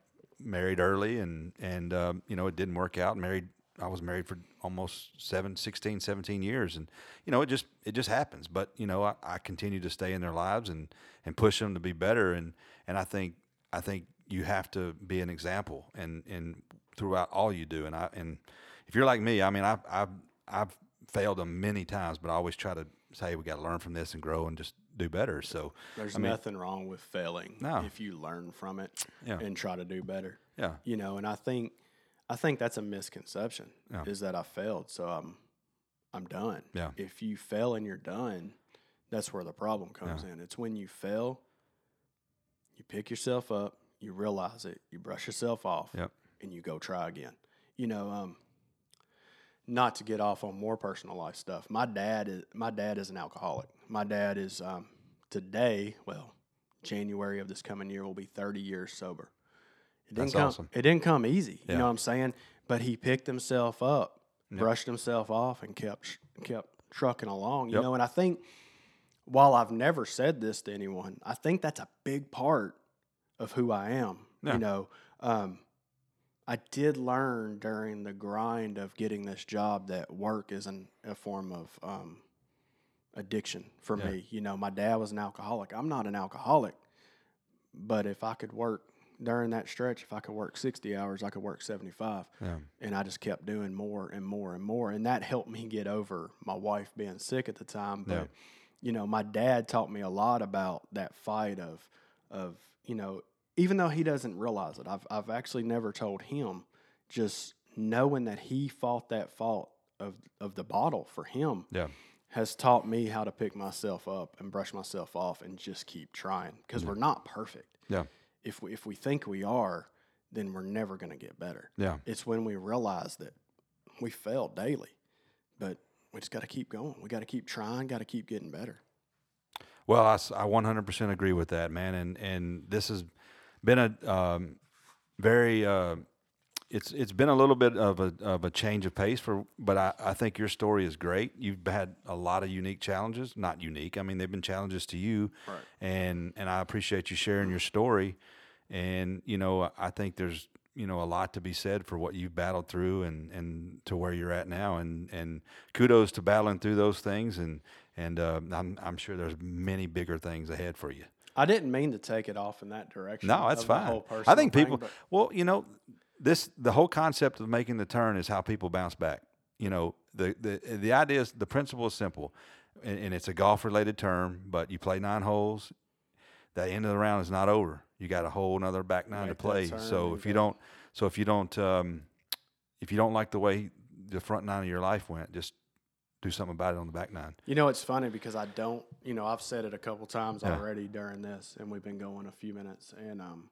married early and and um, you know it didn't work out married i was married for almost seven, 16 17 years and you know it just it just happens but you know i, I continue to stay in their lives and and push them to be better and and i think i think you have to be an example and and throughout all you do and i and if you're like me i mean i've i've, I've failed them many times but i always try to say we got to learn from this and grow and just do better so There's I mean- nothing wrong with failing No. if you learn from it Yeah. and try to do better. yeah You know, and I think I think that's a misconception Yeah. is that I failed, so I'm I'm done. Yeah. If you fail and you're done, that's where the problem comes in. It's when you fail, you pick yourself up, you realize it, you brush yourself off, Yep. and you go try again. You know, um, not to get off on more personal life stuff. My dad is my dad is an alcoholic. My dad is um, today, well, January of this coming year will be 30 years sober. It didn't That's come. awesome. It didn't come easy. Yeah. You know what I'm saying? But he picked himself up, Yep. brushed himself off, and kept kept trucking along. You Yep. know, and I think while I've never said this to anyone, I think that's a big part of who I am. Yeah. You know, um, I did learn during the grind of getting this job that work is an, a form of um, addiction for Yeah. me. You know, my dad was an alcoholic. I'm not an alcoholic, but if I could work during that stretch, if I could work 60 hours, I could work 75 yeah and I just kept doing more and more and more, and that helped me get over my wife being sick at the time. But Yeah. you know, my dad taught me a lot about that fight of of you know, even though he doesn't realize it, I've I've actually never told him. Just knowing that he fought that fault of of the bottle for him yeah has taught me how to pick myself up and brush myself off and just keep trying because we're not perfect. yeah If we if we think we are, then we're never going to get better. yeah It's when we realize that we fail daily, but we just got to keep going. We got to keep trying, got to keep getting better. Well, I 100% agree with that, man. And and this has been a um, very uh, it's it's been a little bit of a of a change of pace for, but I, I think your story is great. You've had a lot of unique challenges, not unique. I mean, they've been challenges to you, Right. and and I appreciate you sharing your story. And you know, I think there's you know a lot to be said for what you've battled through and and to where you're at now. And and kudos to battling through those things. And and uh, I'm I'm sure there's many bigger things ahead for you. I didn't mean to take it off in that direction. No, that's fine. I think people. but- well, you know, this the whole concept of making the turn is how people bounce back. You know, the the the idea is the principle is simple, and, and it's a golf related term. But you play nine holes. that end of the round is not over. You got a whole another back nine to play. So if you don't, so if you don't, um, if you don't like the way the front nine of your life went, just do something about it on the back nine. You know, it's funny because I don't, you know, I've said it a couple times Yeah. already during this, and we've been going a few minutes, and um,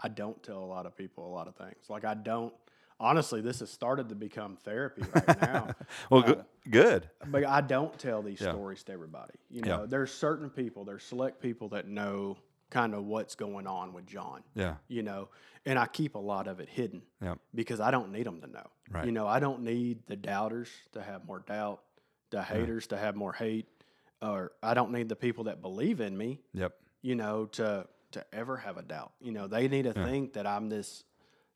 I don't tell a lot of people a lot of things. Like, I don't, honestly, this has started to become therapy right now. Well, Uh, good. Good. but I don't tell these Yeah. stories to everybody. You Yeah. know, there's certain people, there's select people that know kind of what's going on with John, Yeah. you know, and I keep a lot of it hidden Yeah. because I don't need them to know. Right. You know, I don't need the doubters to have more doubt, the haters to have more hate, or I don't need the people that believe in me, Yep. you know, to to ever have a doubt. You know, they need to think that I'm this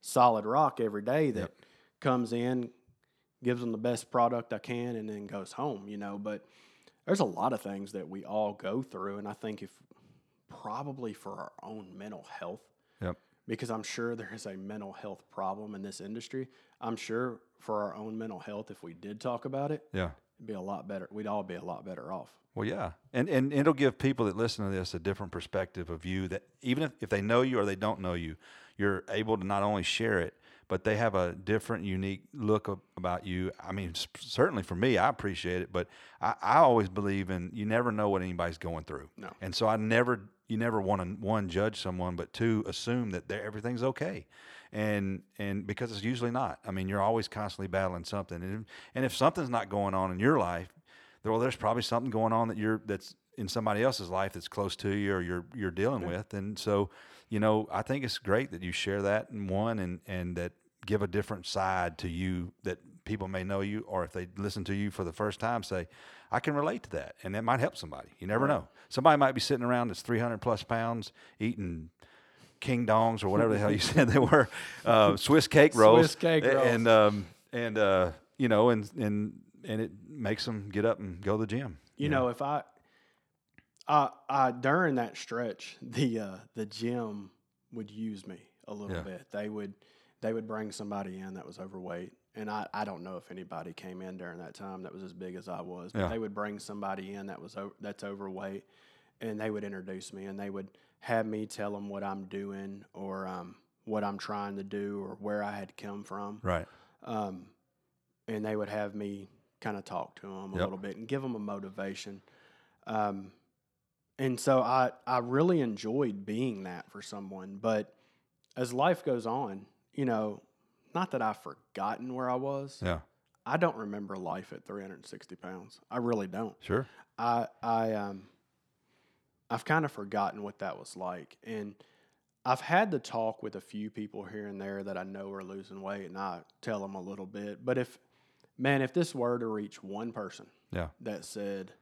solid rock every day that comes in, gives them the best product I can, and then goes home. You know, but there's a lot of things that we all go through, and I think if probably for our own mental health Yep. because I'm sure there is a mental health problem in this industry. I'm sure for our own mental health, if we did talk about it, Yeah. it'd be a lot better. We'd all be a lot better off. Well, yeah, and and it'll give people that listen to this a different perspective of you. That even if, if they know you or they don't know you, you're able to not only share it, but they have a different, unique look ab- about you. I mean, certainly for me, I appreciate it, but I, I always believe in you never know what anybody's going through. No. and so I never, you never want to one judge someone, but two assume that everything's okay. And and because it's usually not. I mean, you're always constantly battling something, and and if something's not going on in your life, well, there's probably something going on that you're that's in somebody else's life that's close to you or you're you're dealing with. And so, you know, I think it's great that you share that in one and and that give a different side to you that people may know you or if they listen to you for the first time say, I can relate to that and that might help somebody. You never know. Somebody might be sitting around that's 300 plus pounds eating king dongs or whatever the hell you said they were, uh, Swiss cake rolls, Swiss cake rolls. and um, and uh, you know, and and and it makes them get up and go to the gym. You know, if I, I, I during that stretch, the uh, the gym would use me a little Yeah. bit. They would they would bring somebody in that was overweight, and I, I don't know if anybody came in during that time that was as big as I was, but Yeah. they would bring somebody in that was that's overweight, and they would introduce me, and they would have me tell them what I'm doing or um, what I'm trying to do or where I had come from right. um, and they would have me kind of talk to them a Yep. little bit and give them a motivation. Um, and so I I really enjoyed being that for someone. But as life goes on, you know, not that I've forgotten where I was. Yeah. I don't remember life at 360 pounds. I really don't. Sure. I I um I've kind of forgotten what that was like, and I've had to talk with a few people here and there that I know are losing weight, and I tell them a little bit. But if man, if this were to reach one person Yeah. that said,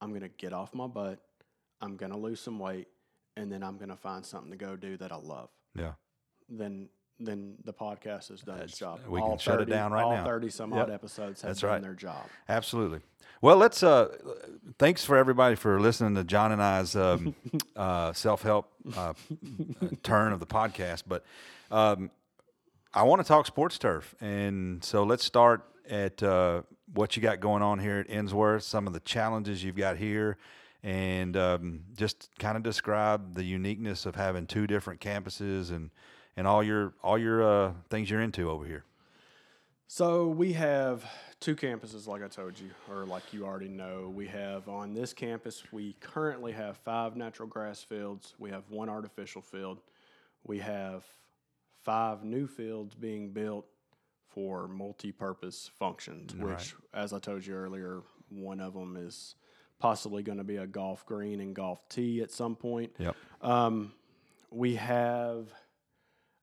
"I'm gonna get off my butt, I'm gonna lose some weight, and then I'm gonna find something to go do that I love," Yeah. then then the podcast has done That's- its job. we can shut it down right all now. Thirty some Yep. odd episodes have That's done right. their job. Absolutely. Well, let's. Uh, thanks for everybody for listening to John and I's um, uh, self help uh, turn of the podcast. But um, I want to talk sports turf, and so let's start at uh, what you got going on here at Ensworth. Some of the challenges you've got here, and um, just kind of describe the uniqueness of having two different campuses and and all your all your uh, things you're into over here. So we have two campuses, like I told you, or like you already know. We have on this campus, we currently have five natural grass fields. We have one artificial field. We have five new fields being built for multi-purpose functions. Which, as I told you earlier, one of them is possibly going to be a golf green and golf tee at some point. Yep. Um, we have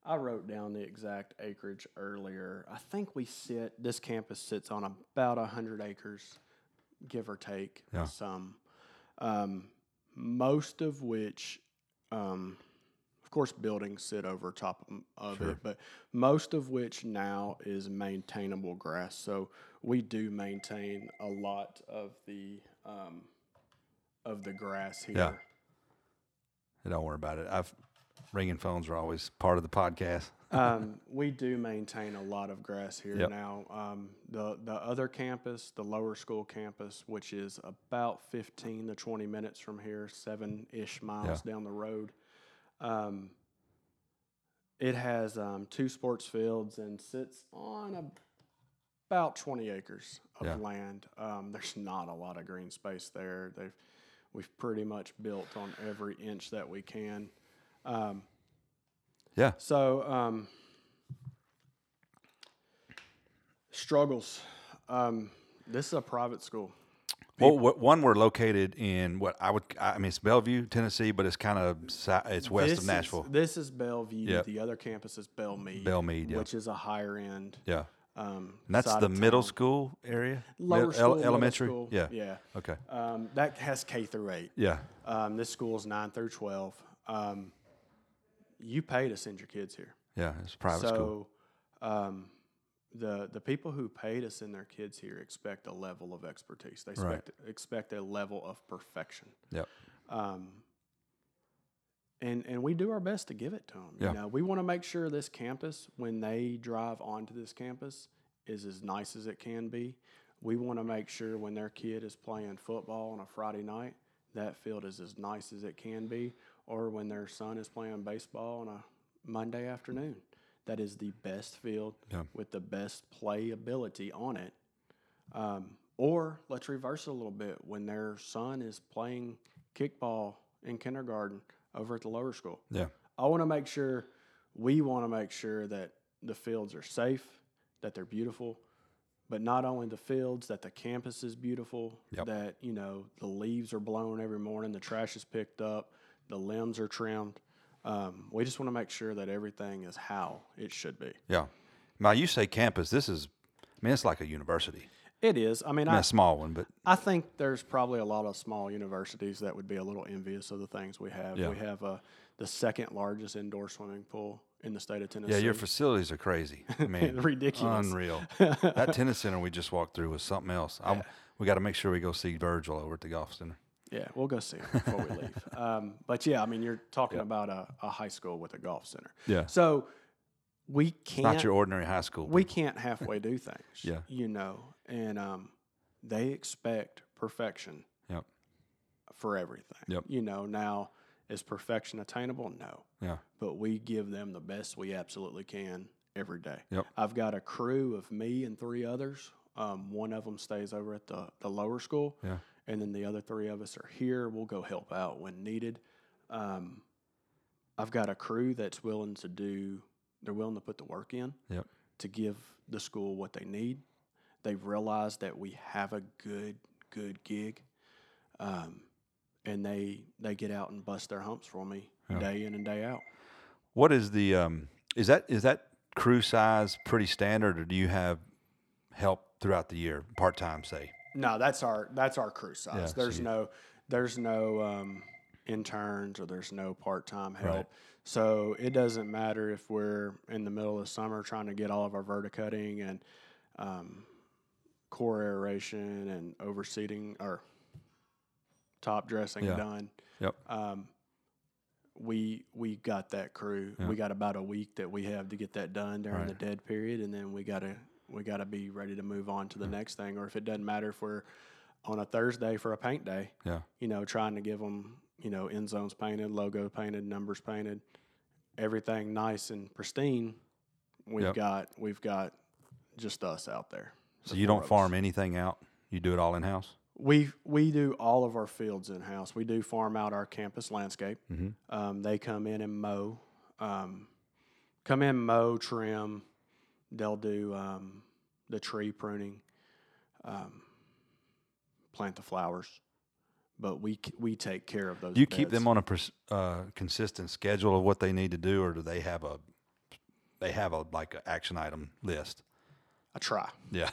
I wrote down the exact acreage earlier. I think we sit. This campus sits on about hundred acres, give or take Yeah. some. Um, most of which, um, of course, buildings sit over top of- of Sure. it, but most of which now is maintainable grass. So we do maintain a lot of the um, of the grass here. Yeah. Don't worry about it. I've ringing phones are always part of the podcast. um, we do maintain a lot of grass here Yep. now. Um, the the other campus, the lower school campus, which is about fifteen to twenty minutes from here, seven ish miles down the road. Um, it has um, two sports fields and sits on a, about twenty acres of Yeah. land. Um, there's not a lot of green space there. They've we've pretty much built on every inch that we can. Um, Yeah. so, um, struggles. Um, this is a private school. Well, one we're located in what I would I mean it's Bellevue, Tennessee, but it's kind of it's west this of Nashville. Is, this is Bellevue. Yep. The other campus is Belle Meade. Bellmead, yeah. which is a higher end. yeah. Um, that's the middle school area? lower Mid- school, ele- elementary? school. Yeah. yeah. Okay. Um, that has K through eight. Yeah. Um, this school is nine through twelve. You pay to send your kids here. Yeah. It's private so, school. um, the the people who pay to send their kids here expect a level of expertise. They Right. expect expect a level of perfection. Yep. Um, and and we do our best to give it to them. Yeah. You know, we want to make sure this campus, when they drive onto this campus, is as nice as it can be. We want to make sure when their kid is playing football on a Friday night, that field is as nice as it can be. Or when their son is playing baseball on a Monday afternoon, that is the best field Yeah. with the best playability on it. Um, or let's reverse it a little bit. When their son is playing kickball in kindergarten over at the lower school, Yeah. I want to make sure we want to make sure that the fields are safe, that they're beautiful, but not only the fields, that the campus is beautiful, Yep. that you know the leaves are blown every morning, the trash is picked up, the limbs are trimmed. Um, we just want to make sure that everything is how it should be. Yeah. Now you say campus. This is, I mean, it's like a university. It is. I mean, I a small one, but I think there's probably a lot of small universities that would be a little envious of the things we have. Yeah. We have uh, the second largest indoor swimming pool in the state of Tennessee. yeah, your facilities are crazy. I mean, Ridiculous. unreal. that tennis center we just walked through was something else. I, we got to make sure we go see Virgil over at the golf center. Yeah, we'll go see before we leave. Um, but yeah, I mean, you're talking about a, a high school with a golf center. Yeah. So we can't. not your ordinary high school. we can't halfway do things. Yeah. You know, and um, they expect perfection Yep. for everything. Yep. You know, now is perfection attainable? No. Yeah. But we give them the best we absolutely can every day. Yep. I've got a crew of me and three others. Um, one of them stays over at the, the lower school. Yeah. And then the other three of us are here. We'll go help out when needed. Um, I've got a crew that's willing to do, they're willing to put the work in Yep. to give the school what they need. They've realized that we have a good, good gig. Um, and they they get out and bust their humps for me Yeah. day in and day out. What is the um? Is that is that crew size pretty standard, or do you have help throughout the year, part time, say? No, that's our that's our crew size. Yeah, so there's you- no there's no um, interns or there's no part time help. Right. So it doesn't matter if we're in the middle of summer trying to get all of our verticutting and um, core aeration and overseeding or top dressing Yeah. done. Yep. Um, we we got that crew. Yeah. We got about a week that we have to get that done during Right. the dead period, and then we gotta we gotta be ready to move on to the next thing. Or if it doesn't matter if we're on a Thursday for a paint day, Yeah. you know, trying to give them you know end zones painted, logo painted, numbers painted, everything nice and pristine. We've Yep. got we've got just us out there. So the you don't us. farm anything out. You do it all in house. We we do all of our fields in house. We do farm out our campus landscape. Mhm. Um, they come in and mow, um, come in mow, trim. They'll do um, the tree pruning, um, plant the flowers, but we we take care of those. Do you keep them on a pers- uh, consistent schedule of what they need to do, or do they have a they have a like an action item list. I try. Yeah.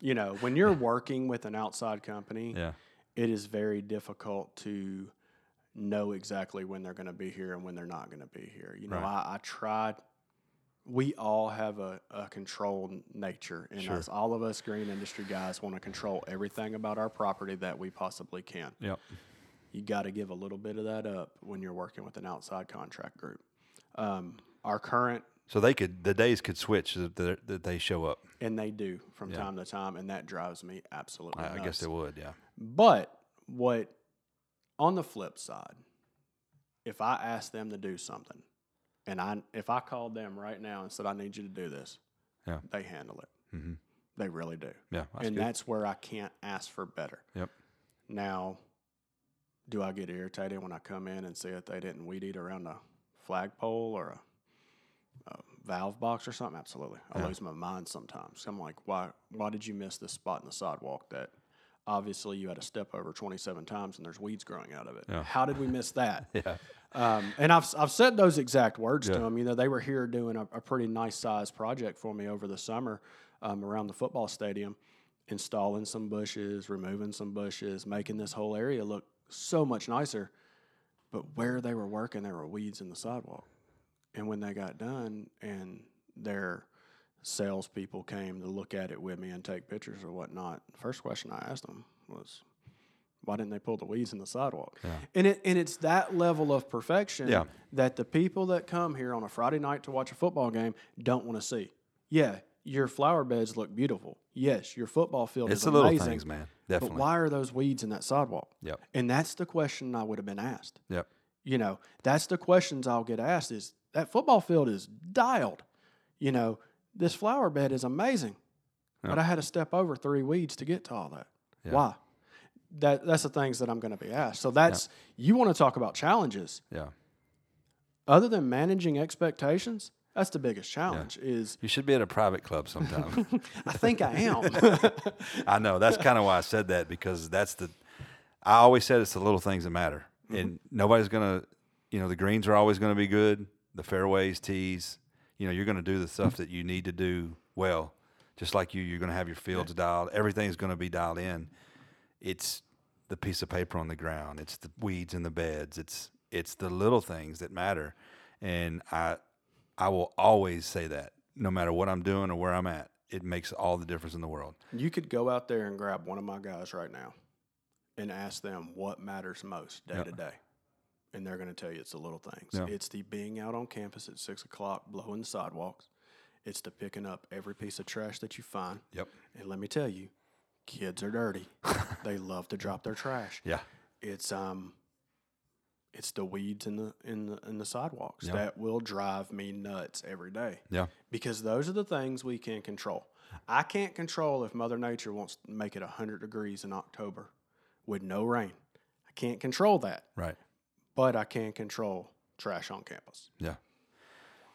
You know, when you're working with an outside company, Yeah. it is very difficult to know exactly when they're going to be here and when they're not going to be here. You know, Right. I, I tried. We all have a, a controlled nature in Sure. us. All of us green industry guys want to control everything about our property that we possibly can. Yep. You got to give a little bit of that up when you're working with an outside contract group. Um, our current So they could the days could switch that they- that they show up. and they do from Yeah. time to time, and that drives me absolutely. I, I guess they would. Yeah. But what on the flip side, if I ask them to do something, and I if I called them right now and said I need you to do this, Yeah. they handle it. Mhm. They really do, Yeah. That's and good. that's where I can't ask for better. Yep. Now, do I get irritated when I come in and see that they didn't weed eat around a flagpole or a, a valve box or something? Absolutely. I Yeah. lose my mind sometimes. I'm like, why? Why did you miss this spot in the sidewalk that obviously you had to step over 27 times and there's weeds growing out of it? Yeah. How did we miss that? Yeah. Um, and I've, I've said those exact words to them. You know, they were here doing a, a pretty nice size project for me over the summer um, around the football stadium, installing some bushes, removing some bushes, making this whole area look so much nicer. But where they were working, there were weeds in the sidewalk. And when they got done and their salespeople came to look at it with me and take pictures or whatnot, the first question I asked them was, why didn't they pull the weeds in the sidewalk? Yeah. And it and it's that level of perfection Yeah. that the people that come here on a Friday night to watch a football game don't want to see. Yeah, your flower beds look beautiful. Yes, your football field It's is the little amazing. things, man. Definitely. But why are those weeds in that sidewalk? Yep. And that's the question I would have been asked. Yep. You know, that's the questions I'll get asked is that football field is dialed. You know, this flower bed is amazing. But I had to step over three weeds to get to all that. Yeah. Why? That that's the things that I'm going to be asked. So that's you want to talk about challenges. Yeah. Other than managing expectations, that's the biggest challenge is You should be at a private club sometime. I think I am. I know. That's kind of why I said that because that's the. I always said it's the little things that matter, mm-hmm. and nobody's gonna. You know, the greens are always going to be good. The fairways, tees. You know, you're going to do the stuff that you need to do well. Just like you, you're going to have your fields dialed. Everything's going to be dialed in. It's the piece of paper on the ground. It's the weeds in the beds. It's it's the little things that matter, and I I will always say that no matter what I'm doing or where I'm at, it makes all the difference in the world. you could go out there and grab one of my guys right now and ask them what matters most day Yeah. to day. And they're going to tell you it's the little things. Yeah. It's the being out on campus at six o'clock, blowing the sidewalks. It's the picking up every piece of trash that you find. Yep. And let me tell you, kids are dirty. they love to drop their trash. Yeah. It's um it's the weeds in the in the in the sidewalks that will drive me nuts every day Yeah. because those are the things we can control. I can't control if Mother Nature wants to make it 100 degrees in October with no rain. I can't control that, Right. but I can control trash on campus. Yeah.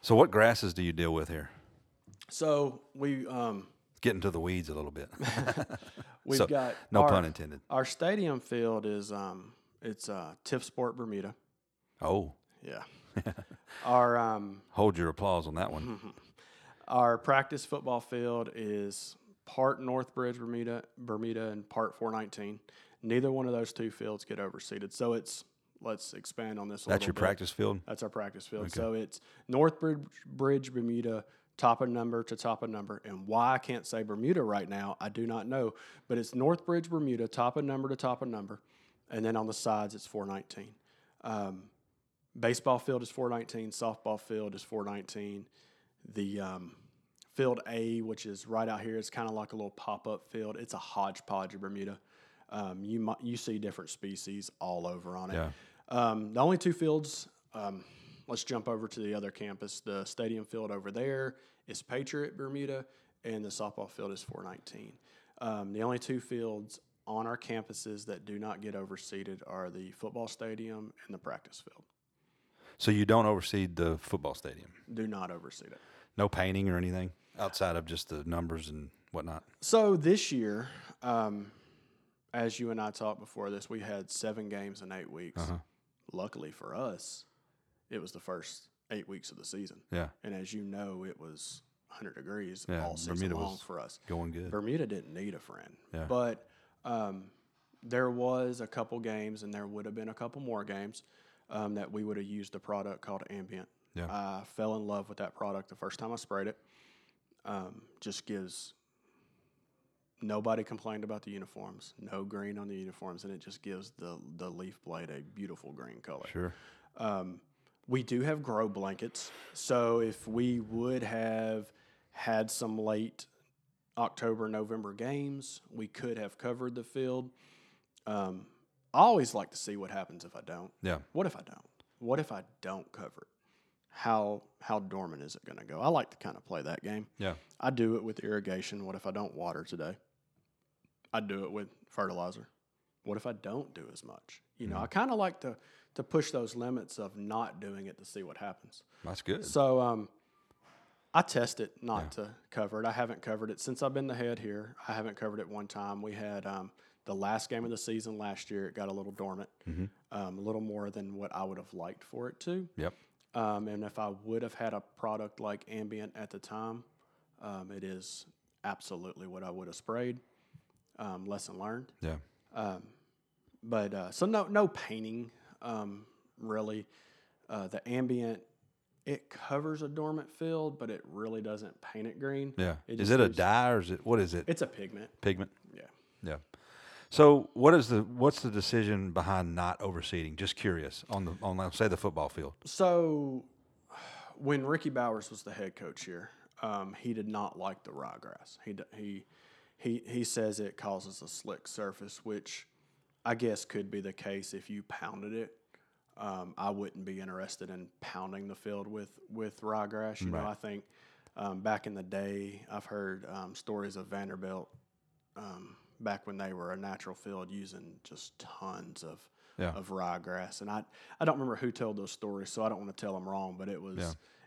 So what grasses do you deal with here? So we um Getting to the weeds a little bit. we've So, got no our, pun intended. Our stadium field is um it's uh TifSport Bermuda. Oh, Yeah. our um hold your applause on that one. Our practice football field is part Northbridge Bermuda, Bermuda, and part 419. Neither one of those two fields get overseeded. So it's let's expand on this. A That's your bit. practice field. That's our practice field. So it's Northbridge Bridge, Bermuda, top of number to top of number. And why I can't say Bermuda right now, I do not know. But it's Northbridge, Bermuda, top of number to top of number. And then on the sides, it's 419. Um, baseball field is 419. Softball field is 419. The um, field A, which is right out here, is kind of like a little pop up field. It's a hodgepodge of Bermuda. Um, you you see different species all over on it. Yeah. Um, the only two fields, um, let's jump over to the other campus. The stadium field over there is Patriot Bermuda, and the softball field is 419. Um, the only two fields on our campuses that do not get overseeded are the football stadium and the practice field. So you don't oversee the football stadium. Do not overseed it. No painting or anything outside of just the numbers and whatnot. So this year, um, as you and I talked before this, we had seven games in eight weeks. Uh-huh. Luckily for us, it was the first eight weeks of the season. Yeah. And as you know, it was 100 degrees Yeah, all season Bermuda long for us. Going good. Bermuda didn't need a friend. Yeah. But um, there was a couple games, and there would have been a couple more games um, that we would have used a product called Ambient. Yeah. I fell in love with that product the first time I sprayed it. Um, just gives nobody complained about the uniforms, no green on the uniforms, and it just gives the the leaf blade a beautiful green color. Sure. Um, we do have grow blankets. So if we would have had some late October, November games, we could have covered the field. Um, I always like to see what happens if I don't. Yeah. What if I don't? What if I don't cover it? How how dormant is it going to go? I like to kind of play that game. Yeah. I do it with irrigation. What if I don't water today? I do it with fertilizer. What if I don't do as much? You know, I kind of like to to push those limits of not doing it to see what happens. That's good. So um, I test it not to cover it. I haven't covered it since I've been the head here. I haven't covered it one time. We had um, the last game of the season last year. It got a little dormant, um, a little more than what I would have liked for it to. Yep. Um, and if I would have had a product like Ambient at the time, um, it is absolutely what I would have sprayed. Um, lesson learned. Yeah. But uh, so no no painting um, really. Uh, the ambient it covers a dormant field, but it really doesn't paint it green. Yeah. It is it a dye or is it what is it? It's a pigment. Pigment. Yeah. Yeah. So what is the what's the decision behind not overseeding? Just curious on the on say the football field. So when Ricky Bowers was the head coach here, um, he did not like the ryegrass. He he he he says it causes a slick surface, which I guess could be the case if you pounded it. Um, I wouldn't be interested in pounding the field with with ryegrass. You know, I think um, back in the day, I've heard um, stories of Vanderbilt um, back when they were a natural field using just tons of Yeah. of ryegrass, and I I don't remember who told those stories, so I don't want to tell them wrong, but it was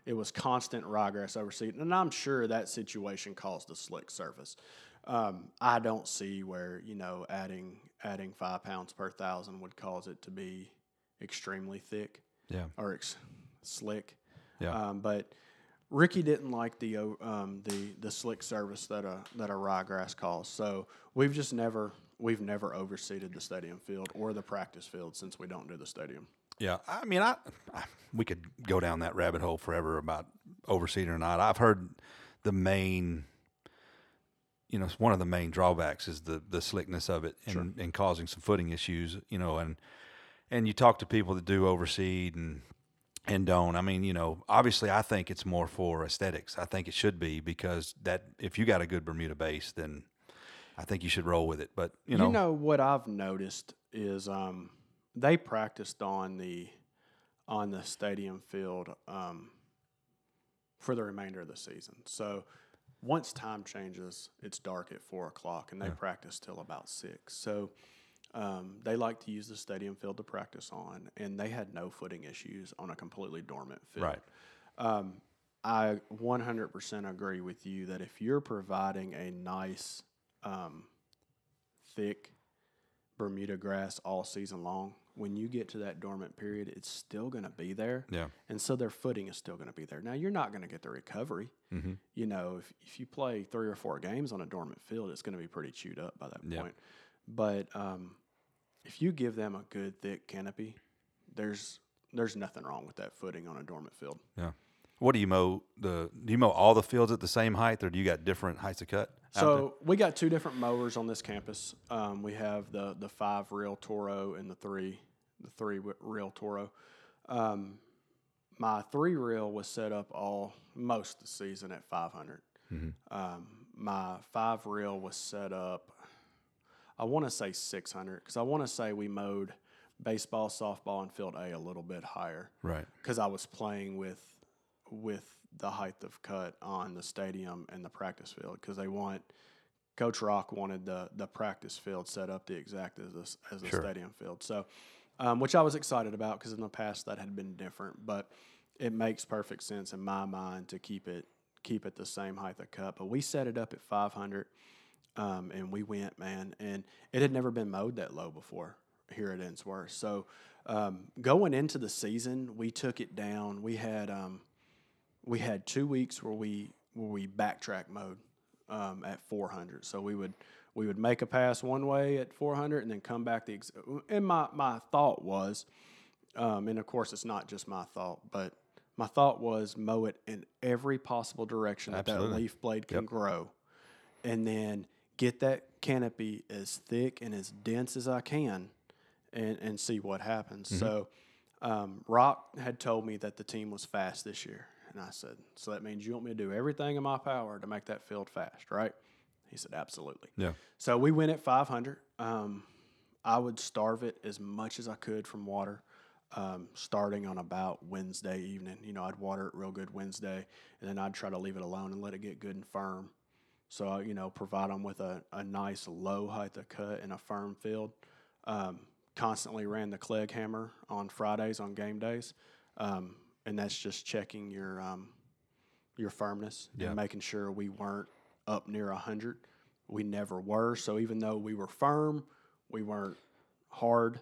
it was constant ryegrass overseed, and I'm sure that situation caused a slick surface. Um, I don't see where you know adding adding five pounds per thousand would cause it to be extremely thick Yeah. or ex- slick. Yeah. Um, but Ricky didn't like the um, the the slick service that a that a ryegrass calls, So we've just never we've never overseeded the stadium field or the practice field since we don't do the stadium. Yeah, I mean, I, I we could go down that rabbit hole forever about overseeding or not. I've heard the main, you know, one of the main drawbacks is the the slickness of it and, and causing some footing issues. You know, and and you talk to people that do overseed and and don't. I mean, you know, obviously, I think it's more for aesthetics. I think it should be because that if you got a good Bermuda base, then I think you should roll with it. But you know, You know what I've noticed is um, they practiced on the on the stadium field um, for the remainder of the season. So once time changes, it's dark at four o'clock, and they practice till about six. So um, they like to use the stadium field to practice on, and they had no footing issues on a completely dormant field. Right. Um, I 100% agree with you that if you're providing a nice, um, thick Bermuda grass all season long, when you get to that dormant period, it's still going to be there. Yeah. And so their footing is still going to be there. Now, you're not going to get the recovery. Mm-hmm. You know, if, if you play three or four games on a dormant field, it's going to be pretty chewed up by that Yeah. point. But um, if you give them a good thick canopy, there's there's nothing wrong with that footing on a dormant field. Yeah. What do you mow the? Do you mow all the fields at the same height, or do you got different heights of cut? So we got two different mowers on this campus. Um, we have the the five reel Toro and the three the three reel Toro. Um, my three reel was set up all most the season at 500. Um, my five reel was set up. I want to say 600 because I want to say we mowed baseball, softball, and field A a little bit higher right. because I was playing with with the height of cut on the stadium and the practice field because they want Coach Rock wanted the the practice field set up the exact as as the Sure. stadium field. So, um, which I was excited about because in the past that had been different, but it makes perfect sense in my mind to keep it keep it the same height of cut. But we set it up at 500, um, and we went man, and it had never been mowed that low before here at Ensworth. So um, going into the season, we took it down. We had um, we had two weeks where we where we backtrack mowed um, at 400. So we would we would make a pass one way at 400 and then come back the ex- and my my thought was um, and of course it's not just my thought but my thought was mow it in every possible direction that that Absolutely. leaf blade can grow and then get that canopy as thick and as dense as I can and, and see what happens. So um, Rock had told me that the team was fast this year. And I said, So that means you want me to do everything in my power to make that field fast, right? He said, Absolutely. Yeah. So we went at 500. Um, I would starve it as much as I could from water, um, starting on about Wednesday evening. You know, I'd water it real good Wednesday, and then I'd try to leave it alone and let it get good and firm. So, uh, you know, provide them with a, a nice low height of cut and a firm field. Um, constantly ran the Clegg hammer on Fridays on game days, um, and that's just checking your um, your firmness and making sure we weren't up near hundred. We never were. So even though we were firm, we weren't hard,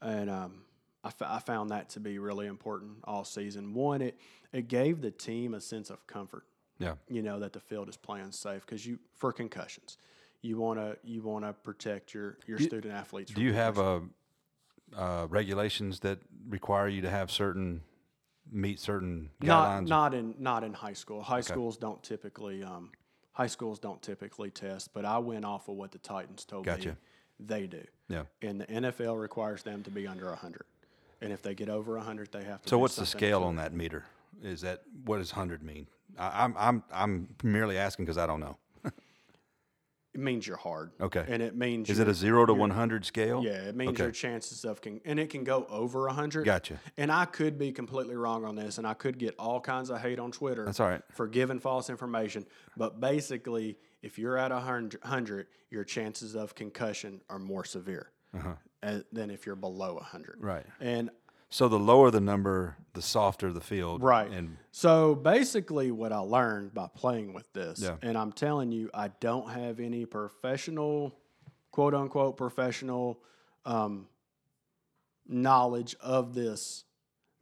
and um, I, f- I found that to be really important all season. One, it it gave the team a sense of comfort Yeah. you know that the field is playing safe because you for concussions you want to you want to protect your your student athletes Do you have uh, uh, regulations that require you to have certain meet certain not guidelines? not in not in high school high schools don't typically um, high schools don't typically test but i went off of what the titans told me they do yeah. and the nfl requires them to be under 100 and if they get over 100 they have to So what's the scale on that meter? Is that what does hundred mean? I, I'm I'm I'm merely asking because I don't know. It means you're hard Okay. and it means Is it a zero to one hundred scale? Yeah, it means Okay. your chances of can, and it can go over hundred. Gotcha. And I could be completely wrong on this, and I could get all kinds of hate on Twitter. That's all right. for giving false information. But basically, if you're at a hundred, your chances of concussion are more severe uh, than if you're below hundred. Uh-huh. Right. And So the lower the number, the softer the field. Right. And So basically, what I learned by playing with this, Yeah. and I'm telling you, I don't have any professional, quote unquote, professional um, knowledge of this.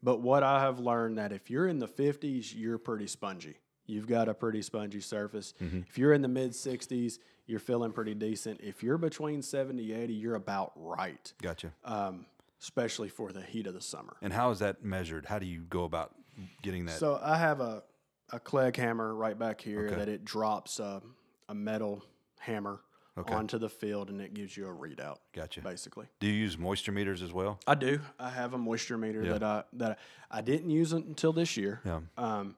But what I have learned that if you're in the 50s, you're pretty spongy. You've got a pretty spongy surface. If you're in the mid 60s, you're feeling pretty decent. If you're between 70, 80, you're about right, gotcha. um, especially for the heat of the summer. And how is that measured? How do you go about getting that? So I have a, a Clegg hammer right back here Okay. that it drops a, a metal hammer Okay. onto the field and it gives you a readout. Gotcha. Basically, do you use moisture meters as well? I do. I have a moisture meter Yeah. that I that I, I didn't use it until this year. Yeah. Um,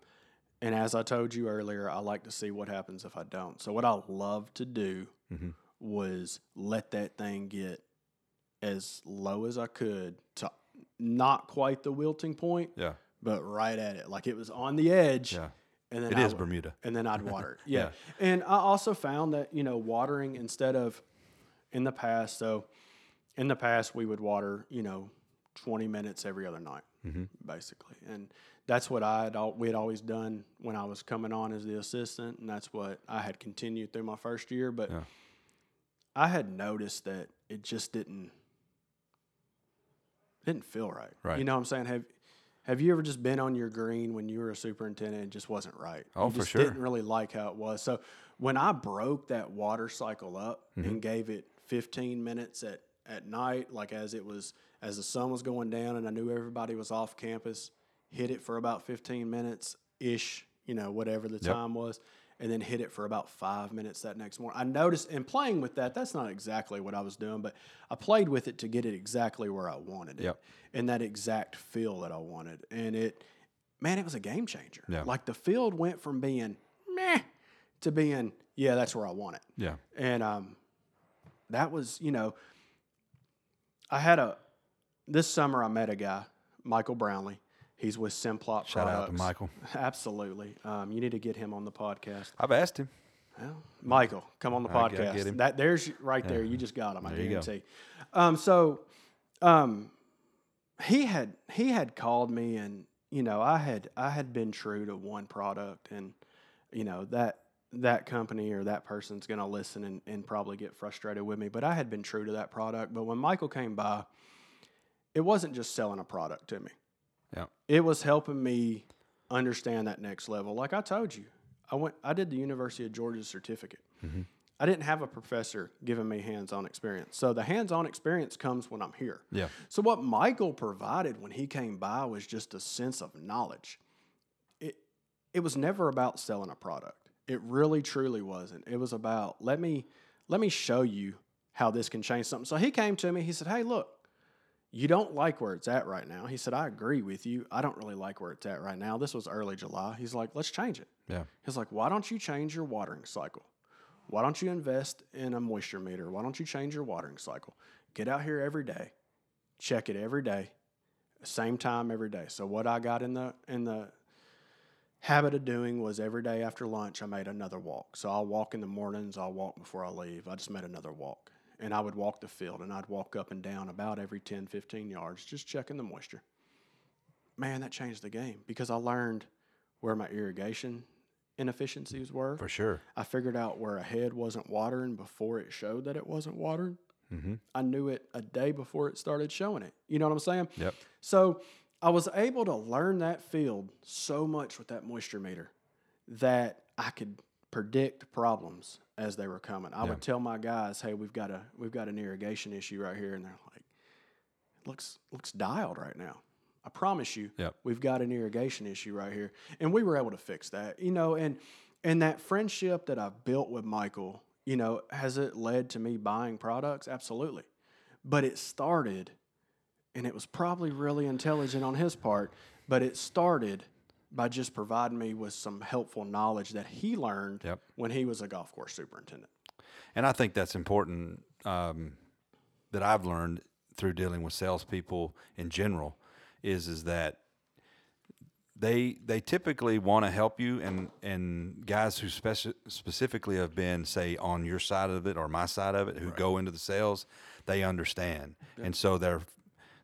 and as I told you earlier, I like to see what happens if I don't. So what I love to do Mm-hmm. was let that thing get as low as I could to not quite the wilting point, Yeah. but right at it, like it was on the edge. Yeah. And then It I is would- Bermuda. and then I'd water it. Yeah. Yeah. And I also found that, you know, watering instead of in the past, so in the past we would water, you know, 20 minutes every other night, Mm-hmm. basically. And that's what I had, we had always done when I was coming on as the assistant. And that's what I had continued through my first year. But Yeah. I had noticed that it just didn't, didn't feel right. Right. You know what I'm saying? Have, have you ever just been on your green when you were a superintendent and it just wasn't right? Oh, you for just sure. didn't really like how it was. So when I broke that water cycle up Mm-hmm. and gave it 15 minutes at, at night, like as it was as the sun was going down and I knew everybody was off campus, hit it for about 15 minutes ish, you know, whatever the time was, and then hit it for about five minutes that next morning. I noticed in playing with that, that's not exactly what I was doing, but I played with it to get it exactly where I wanted it Yep. and that exact feel that I wanted. And it, man, it was a game changer. Yeah. Like the field went from being meh to being, yeah, that's where I want it. Yeah. And um, that was, you know, I had a, this summer I met a guy, Michael Brownlee. He's with Simplot Shout out to Michael. Absolutely. Um, you need to get him on the podcast. I've asked him. Well, Michael, come on the I podcast. That there's right there. You just got him. I There guarantee. Um, so, um, he had he had called me, and you know, I had I had been true to one product, and you know that that company or that person's going to listen and, and probably get frustrated with me. But I had been true to that product. But when Michael came by, it wasn't just selling a product to me. Yeah. It was helping me understand that next level. Like I told you, I went I did the University of Georgia certificate. Mm-hmm. I didn't have a professor giving me hands-on experience. So the hands-on experience comes when I'm here. Yeah. So what Michael provided when he came by was just a sense of knowledge. It it was never about selling a product. It really truly wasn't. It was about let me let me show you how this can change something. So he came to me, he said, "Hey, look, you don't like where it's at right now." He said, "I agree with you. I don't really like where it's at right now. This was early July." He's like, "Let's change it." Yeah. He's like, "Why don't you change your watering cycle? Why don't you invest in a moisture meter? Why don't you change your watering cycle? Get out here every day, check it every day, same time every day." So what I got in the in the habit of doing was every day after lunch I made another walk. So I'll walk in the mornings, I'll walk before I leave. I just made another walk. And I would walk the field and I'd walk up and down about every 10, 15 yards, just checking the moisture. Man, that changed the game because I learned where my irrigation inefficiencies were. For sure. I figured out where a head wasn't watering before it showed that it wasn't watering. Mm-hmm. I knew it a day before it started showing it. You know what I'm saying? Yep. So I was able to learn that field so much with that moisture meter that I could predict problems as they were coming. I Yeah. would tell my guys, "Hey, we've got a we've got an irrigation issue right here," and they're like, "Looks looks dialed right now." I promise you, Yep. we've got an irrigation issue right here, and we were able to fix that. You know, and and that friendship that I've built with Michael, you know, has it led to me buying products? Absolutely, but it started and it was probably really intelligent on his part, but it started by just providing me with some helpful knowledge that he learned Yep. when he was a golf course superintendent. And I think that's important um, that I've learned through dealing with salespeople in general is is that they they typically want to help you and and guys who speci- specifically have been say on your side of it or my side of it who go into the sales they understand and so they're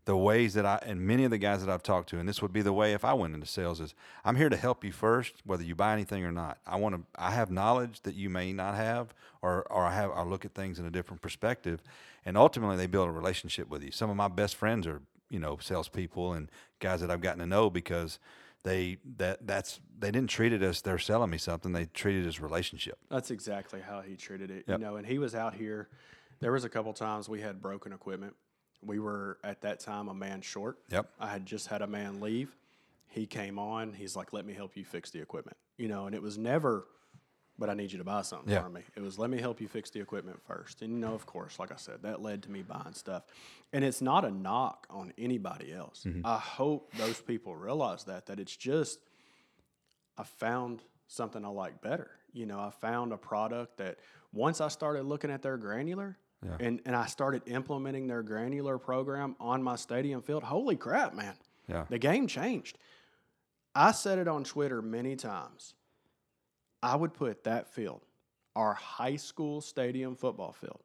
the ways that I and many of the guys that I've talked to, and this would be the way if I went into sales is I'm here to help you first, whether you buy anything or not. I want to I have knowledge that you may not have, or or I have I look at things in a different perspective, and ultimately they build a relationship with you. Some of my best friends are you know salespeople and guys that I've gotten to know because they that that's they didn't treat it as they're selling me something. They treated it as relationship. That's exactly how he treated it. Yep. You know, and he was out here. There was a couple times we had broken equipment. We were at that time a man short. Yep. I had just had a man leave. He came on. He's like, "Let me help you fix the equipment." You know, and it was never, "But I need you to buy something Yeah. for me." It was, "Let me help you fix the equipment first. And you know, of course, like I said, that led to me buying stuff. And it's not a knock on anybody else. Mm-hmm. I hope those people realize that that it's just I found something I like better. You know, I found a product that once I started looking at their granular Yeah. and, and I started implementing their granular program on my stadium field, holy crap, man. Yeah. The game changed. I said it on Twitter many times. I would put that field, our high school stadium football field.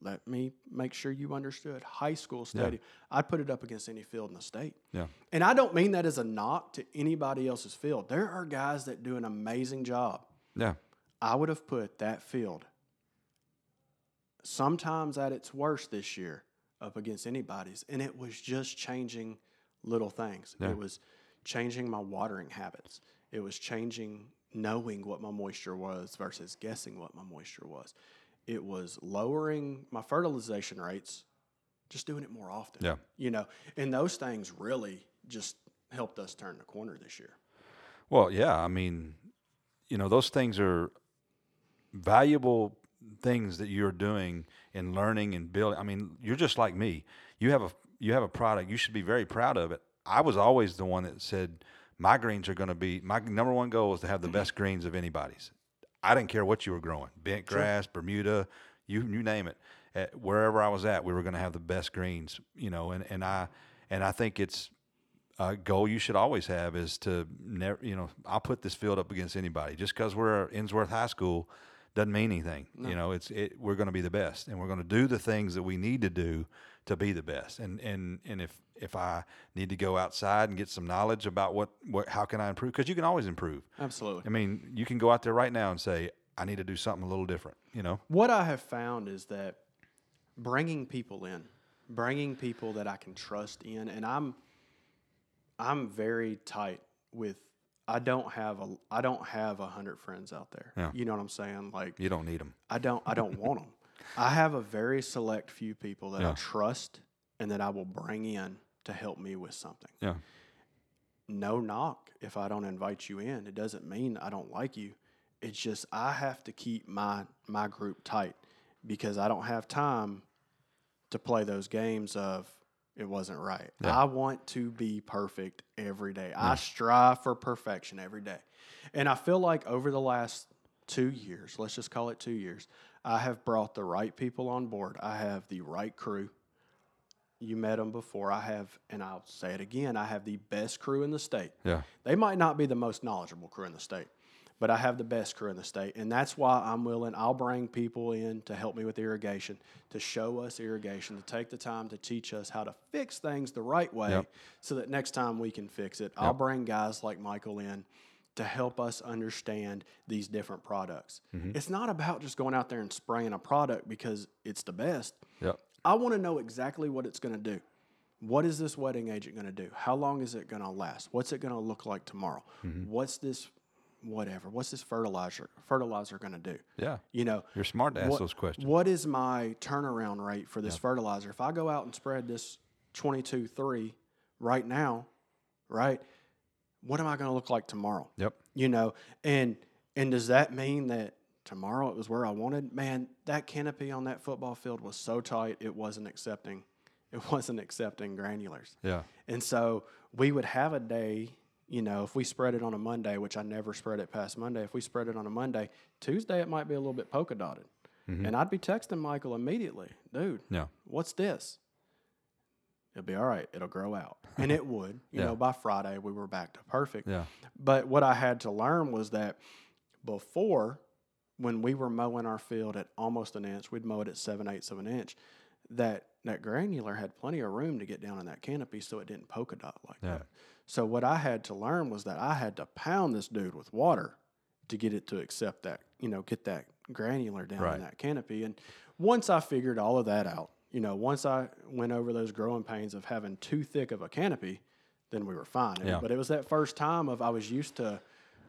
Let me make sure you understood. High school stadium. I'd put it up against any field in the state. Yeah. And I don't mean that as a knock to anybody else's field. There are guys that do an amazing job. Yeah. I would have put that field sometimes at its worst this year up against anybody's. And it was just changing little things. Yeah. It was changing my watering habits. It was changing knowing what my moisture was versus guessing what my moisture was. It was lowering my fertilization rates, just doing it more often. Yeah. You know, and those things really just helped us turn the corner this year. Well, yeah. I mean, you know, those things are valuable things that you're doing in learning and building. I mean, you're just like me. You have a you have a product. You should be very proud of it. I was always the one that said my greens are going to be my number one goal is to have the mm-hmm. best greens of anybody's. I didn't care what you were growing, bent grass, Bermuda, you you name it. At wherever I was at, we were going to have the best greens. You know, and and I and I think it's a goal you should always have is to never, you know, I'll put this field up against anybody. Just because we're Ensworth High School doesn't mean anything. You know, it's it, we're going to be the best, and we're going to do the things that we need to do to be the best. And and and if if I need to go outside and get some knowledge about what what how can I improve? Because you can always improve. Absolutely. I mean, you can go out there right now and say, I need to do something a little different. You know. What I have found is that bringing people in, bringing people that I can trust in, and I'm I'm very tight with. I don't have a I don't have a hundred friends out there. Yeah. You know what I'm saying? Like You don't need them. I don't I don't want them. I have a very select few people that I trust and that I will bring in to help me with something. Yeah. No knock if I don't invite you in. It doesn't mean I don't like you. It's just I have to keep my my group tight because I don't have time to play those games of it wasn't right. Yeah. I want to be perfect every day. I strive for perfection every day. And I feel like over the last 2 years, let's just call it 2 years, I have brought the right people on board. I have the right crew. You met them before. I have, and I'll say it again, I have the best crew in the state. Yeah. They might not be the most knowledgeable crew in the state, but I have the best crew in the state. And that's why I'm willing, I'll bring people in to help me with irrigation, to show us irrigation, to take the time to teach us how to fix things the right way Yep. so that next time we can fix it. I'll bring guys like Michael in to help us understand these different products. Mm-hmm. It's not about just going out there and spraying a product because it's the best. Yep. I want to know exactly what it's going to do. What is this wetting agent going to do? How long is it going to last? What's it going to look like tomorrow? Mm-hmm. What's this whatever? What's this fertilizer fertilizer going to do? Yeah. You know, You're smart to ask what, those questions. What is my turnaround rate for this fertilizer? If I go out and spread this 22 3 right now, right? What am I going to look like tomorrow? Yep. you know and and does that mean that tomorrow it was where i wanted man that canopy on that football field was so tight it wasn't accepting it wasn't accepting granulars Yeah. and so we would have a day you know if we spread it on a monday which i never spread it past monday if we spread it on a monday tuesday it might be a little bit polka dotted mm-hmm. and i'd be texting michael immediately dude Yeah. what's this? It'll be all right. It'll grow out. And it would. You Yeah. know, by Friday, we were back to perfect. Yeah. But what I had to learn was that before, when we were mowing our field at almost an inch, we'd mow it at seven eighths of an inch, that, that granular had plenty of room to get down in that canopy so it didn't polka dot like Yeah. that. So what I had to learn was that I had to pound this dude with water to get it to accept that, you know, get that granular down Right. in that canopy. And once I figured all of that out, you know, once I went over those growing pains of having too thick of a canopy, then we were fine. Yeah. But it was that first time of I was used to,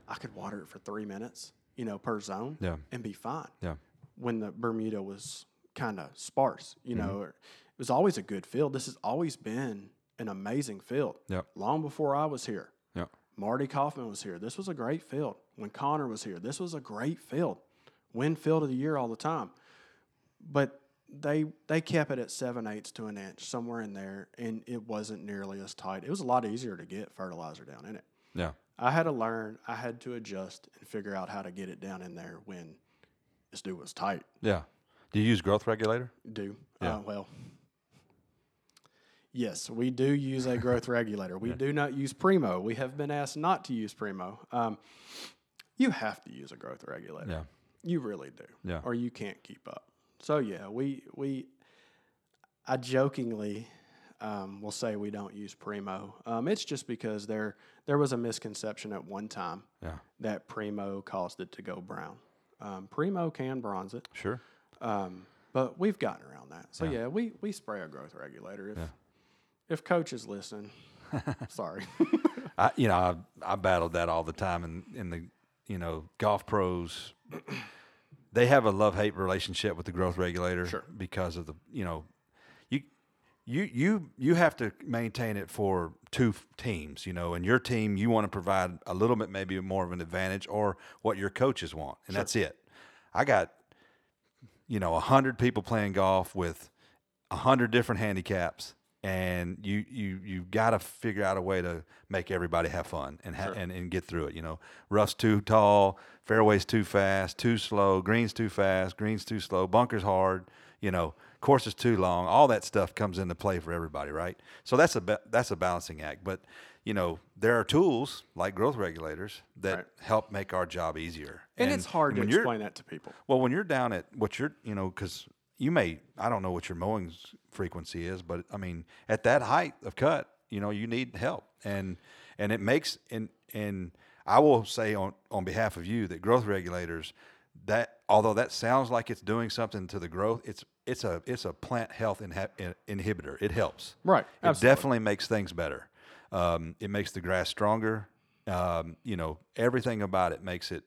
I could water it for three minutes, you know, per zone, Yeah. and be fine. Yeah. When the Bermuda was kind of sparse, you Mm-hmm. know, it was always a good field. This has always been an amazing field. Yep. Long before I was here. Yeah. Marty Kaufman was here. This was a great field. When Connor was here, this was a great field. Win field of the year all the time. But they they kept it at seven eighths to an inch, somewhere in there, and it wasn't nearly as tight. It was a lot easier to get fertilizer down in it. Yeah. I had to learn, I had to adjust and figure out how to get it down in there when this dude was tight. Yeah. Do you use growth regulator? Do Yeah. uh, well. Yes, we do use a growth regulator. We do not use Primo. We have been asked not to use Primo. Um, you have to use a growth regulator. Yeah. You really do. Yeah. Or you can't keep up. So yeah, we we I jokingly um, will say we don't use Primo. Um, it's just because there there was a misconception at one time Yeah. that Primo caused it to go brown. Um, Primo can bronze it, Sure. um, but we've gotten around that. So yeah, we we spray a growth regulator. If if coaches listen, sorry. I, you know, I, I battled that all the time in, in the, you know, golf pros. They have a love hate relationship with the growth regulator Sure. because of the, you know, you, you, you, you have to maintain it for two teams, you know, and your team, you want to provide a little bit, maybe more of an advantage or what your coaches want. And that's it. I got, you know, a hundred people playing golf with a hundred different handicaps, and you you you got to figure out a way to make everybody have fun and ha- and and get through it. You know, rough's too tall, fairways too fast, too slow, greens too fast, greens too slow, bunkers hard. You know, courses too long. All that stuff comes into play for everybody, right? So that's a ba- that's a balancing act, but. You know, there are tools like growth regulators that Right. help make our job easier. and, it's hard to explain that to people. well, when you're down at what you're, you know, because you may I don't know what your mowing frequency is, but I mean at that height of cut, you know, you need help, and and it makes and and I will say on on behalf of you that growth regulators that although that sounds like it's doing something to the growth, it's it's a it's a plant health inha- inhibitor. It helps. Right. It Absolutely. definitely makes things better. Um, it makes the grass stronger. Um, you know, everything about it makes it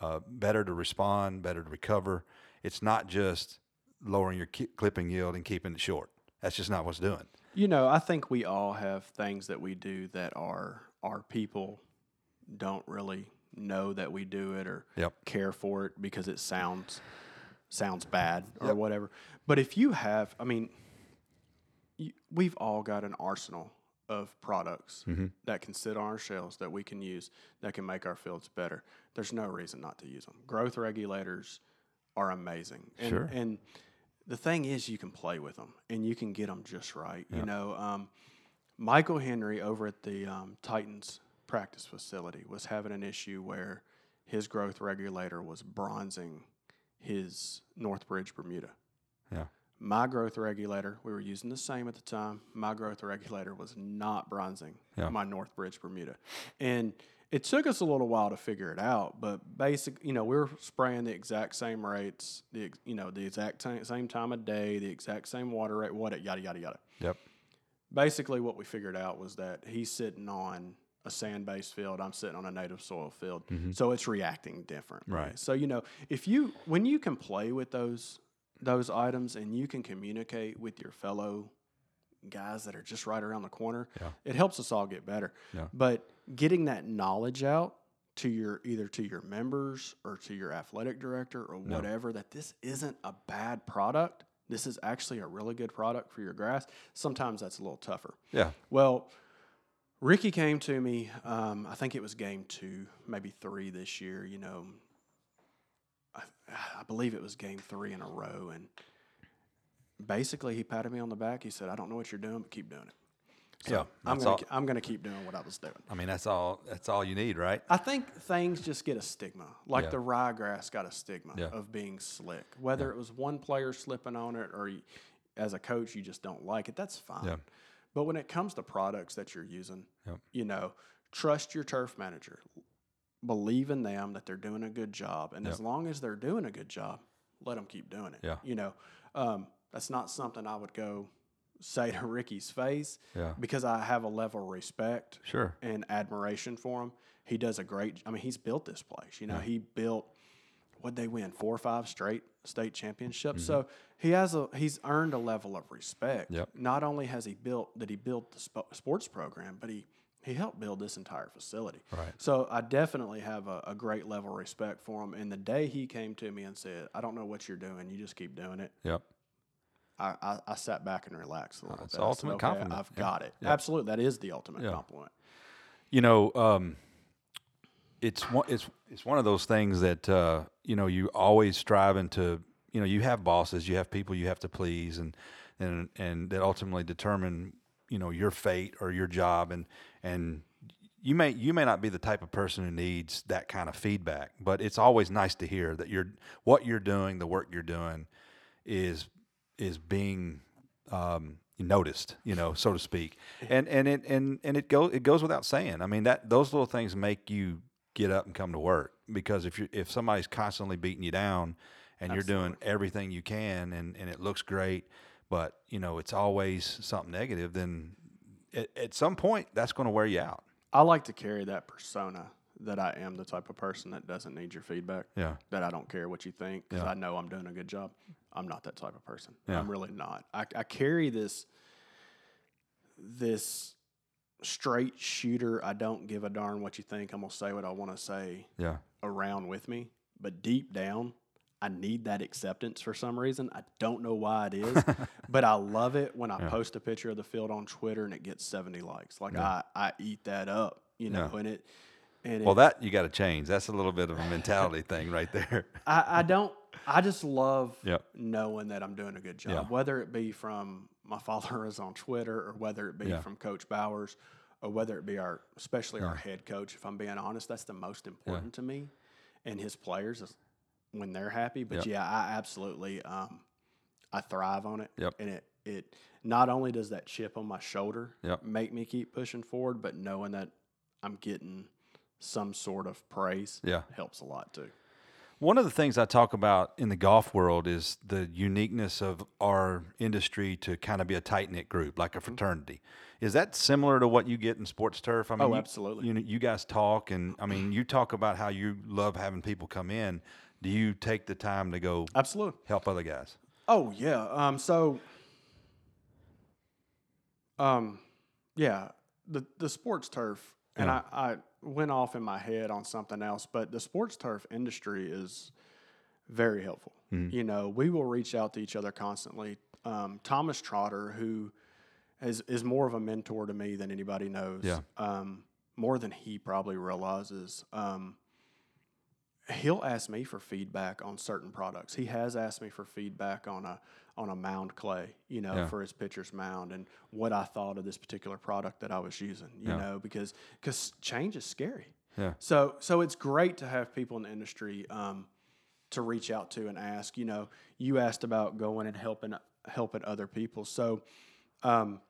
uh, better to respond, better to recover. It's not just lowering your ki- clipping yield and keeping it short. That's just not what's doing. You know, I think we all have things that we do that are our people don't really know that we do it or Yep. care for it because it sounds sounds bad or Yep. whatever. But if you have, I mean, you, we've all got an arsenal of products Mm-hmm. that can sit on our shelves that we can use that can make our fields better. There's no reason not to use them. Growth regulators are amazing. And, Sure. And the thing is, you can play with them and you can get them just right. You know, um, Michael Henry over at the um, Titans practice facility was having an issue where his growth regulator was bronzing his Northbridge Bermuda. Yeah. My growth regulator, we were using the same at the time. My growth regulator was not bronzing Yeah. my Northbridge Bermuda. And it took us a little while to figure it out, but basic, you know, we were spraying the exact same rates, the you know, the exact same, same time of day, the exact same water rate, what it, yada yada yada. Yep. Basically, what we figured out was that he's sitting on a sand-based field. I'm sitting on a native soil field, mm-hmm. so it's reacting different. Right. So you know, if you when you can play with those those items and you can communicate with your fellow guys that are just right around the corner, Yeah. it helps us all get better. Yeah. But getting that knowledge out to your either to your members or to your athletic director or whatever that this isn't a bad product. This is actually a really good product for your grass. Sometimes that's a little tougher. Yeah. Well, Ricky came to me. Um, I think it was game two, maybe three this year. You know, I, I believe it was game three in a row, and basically he patted me on the back. He said, "I don't know what you're doing, but keep doing it." So Yeah, I'm gonna all- I'm gonna keep doing what I was doing. I mean, that's all. That's all you need, right? I think things just get a stigma, like Yeah. the ryegrass got a stigma Yeah. of being slick. Whether it was one player slipping on it or you, as a coach you just don't like it, that's fine. Yeah. But when it comes to products that you're using, you know, trust your turf manager. Believe in them that they're doing a good job, and as long as they're doing a good job, let them keep doing it. Yeah. You know, um, that's not something I would go say to Ricky's face Yeah. because I have a level of respect Sure. and admiration for him. He does a great. I mean, he's built this place. You know, Yeah. he built. What they win four or five straight state championships. Mm-hmm. So he has a he's earned a level of respect. Yep. Not only has he built that he built the spo- sports program, but he he helped build this entire facility. Right. So I definitely have a, a great level of respect for him. And the day he came to me and said, "I don't know what you're doing. You just keep doing it." Yep. I, I, I sat back and relaxed a little That's bit. the I said, ultimate "Okay, compliment. I've Yeah. got it. Yeah. Absolutely, that is the ultimate Yeah. compliment. You know, um, it's one it's it's one of those things that uh, you know you always striving to you know you have bosses, you have people you have to please, and and and that ultimately determine you know your fate or your job, and and you may you may not be the type of person who needs that kind of feedback, but it's always nice to hear that you're what you're doing, the work you're doing, is is being um, noticed, you know, so to speak. And and it and and it goes it goes without saying. I mean that those little things make you get up and come to work because if you if somebody's constantly beating you down and you're doing everything you can and and it looks great, but you know it's always something negative, then at, at some point that's going to wear you out. I like to carry that persona that I am the type of person that doesn't need your feedback. Yeah. That I don't care what you think because Yeah. I know I'm doing a good job. I'm not that type of person. Yeah. I'm really not. I, I carry this this straight shooter. I don't give a darn what you think. I'm gonna say what I want to say Yeah. around with me. But deep down, I need that acceptance for some reason. I don't know why it is, but I love it when I post a picture of the field on Twitter and it gets 70 likes. Like I, I eat that up, you know, Yeah. and it and Well, it, that you got to change. That's a little bit of a mentality thing right there. I, I don't I just love Yep. knowing that I'm doing a good job. Yeah. Whether it be from my followers on Twitter or whether it be Yeah. from Coach Bowers or whether it be our especially our head coach, if I'm being honest, that's the most important to me and his players is when they're happy. But Yep. yeah, I absolutely um I thrive on it. Yep. And it it not only does that chip on my shoulder make me keep pushing forward, but knowing that I'm getting some sort of praise Yeah. helps a lot too. One of the things I talk about in the golf world is the uniqueness of our industry to kind of be a tight knit group, like a Mm-hmm. fraternity. Is that similar to what you get in sports turf? I mean, Oh, absolutely. You, know, you guys talk, and I mean, you talk about how you love having people come in. Do you take the time to go Absolutely. help other guys? Oh yeah. Um. So. Um, yeah. The the sports turf, and Yeah. I I went off in my head on something else, but the sports turf industry is very helpful. Mm-hmm. You know, we will reach out to each other constantly. Um, Thomas Trotter, who is is more of a mentor to me than anybody knows. Yeah. Um, more than he probably realizes. Um, he'll ask me for feedback on certain products. He has asked me for feedback on a on a mound clay, you know, Yeah. for his pitcher's mound and what I thought of this particular product that I was using, you Yeah. know, because because change is scary. Yeah. So so it's great to have people in the industry um, to reach out to and ask. You know, you asked about going and helping helping other people. So um,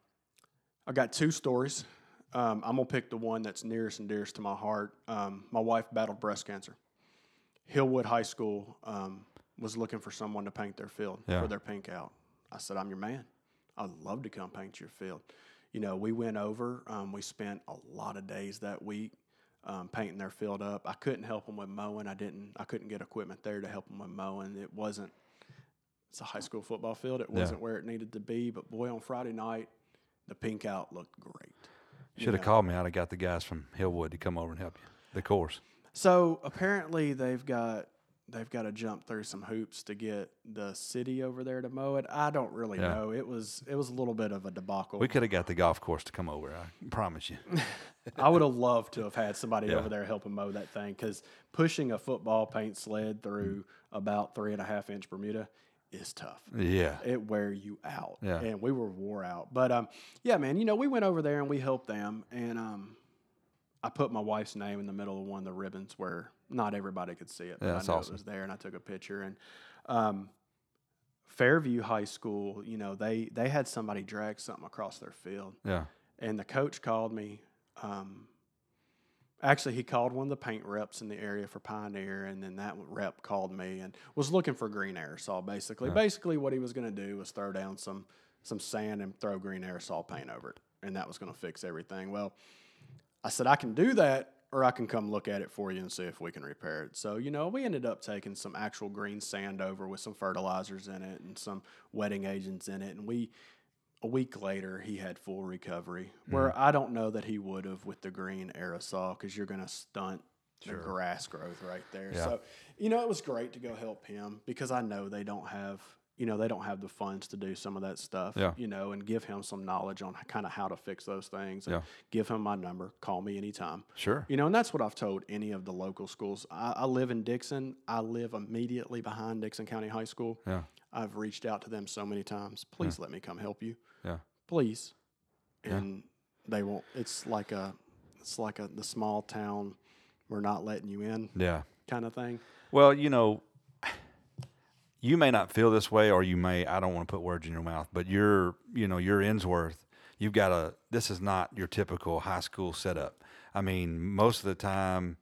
I got two stories. Um, I'm gonna pick the one that's nearest and dearest to my heart. Um, my wife battled breast cancer. Hillwood High School um, was looking for someone to paint their field Yeah. for their pink out. I said, "I'm your man. I'd love to come paint your field." You know, we went over. Um, we spent a lot of days that week um, painting their field up. I couldn't help them with mowing. I didn't. I couldn't get equipment there to help them with mowing. It wasn't. It's a high school football field. It wasn't where it needed to be. But boy, on Friday night, the pink out looked great. Should have called me. I'd have got the guys from Hillwood to come over and help you. The course. So apparently they've got they've got to jump through some hoops to get the city over there to mow it. I don't really Yeah. know. It was it was a little bit of a debacle. We could have got the golf course to come over. I promise you. I would have loved to have had somebody Yeah. over there helping mow that thing because pushing a football paint sled through about three and a half inch Bermuda is tough. Yeah. It wear you out. Yeah. And we were wore out. But um, yeah, man, you know, we went over there and we helped them. And um, I put my wife's name in the middle of one of the ribbons where not everybody could see it. But Yeah, I knew awesome. it was there and I took a picture. And um, Fairview High School, you know, they they had somebody drag something across their field. Yeah. And the coach called me. Um, actually, he called one of the paint reps in the area for Pioneer, and then that rep called me and was looking for green aerosol. Basically, basically what he was going to do was throw down some some sand and throw green aerosol paint over it, and that was going to fix everything. Well, I said I can do that, or I can come look at it for you and see if we can repair it. So you know, we ended up taking some actual green sand over with some fertilizers in it and some wetting agents in it, and we a week later, he had full recovery. Where mm-hmm. I don't know that he would have with the green aerosol because you're going to stunt the grass growth right there. Yeah. So, you know, it was great to go help him because I know they don't have, you know, they don't have the funds to do some of that stuff. Yeah. You know, and give him some knowledge on kind of how to fix those things. Yeah. Give him my number. Call me anytime. Sure. You know, and that's what I've told any of the local schools. I, I live in Dickson. I live immediately behind Dickson County High School. Yeah. I've reached out to them so many times. Please let me come help you Yeah. please and they won't it's like a it's like a the small town we're not letting you in Yeah. kind of thing Well, you know, you may not feel this way, or you may. I don't want to put words in your mouth, but you're, you know, you're Ensworth. You've got a. This is not your typical high school setup. I mean, most of the time,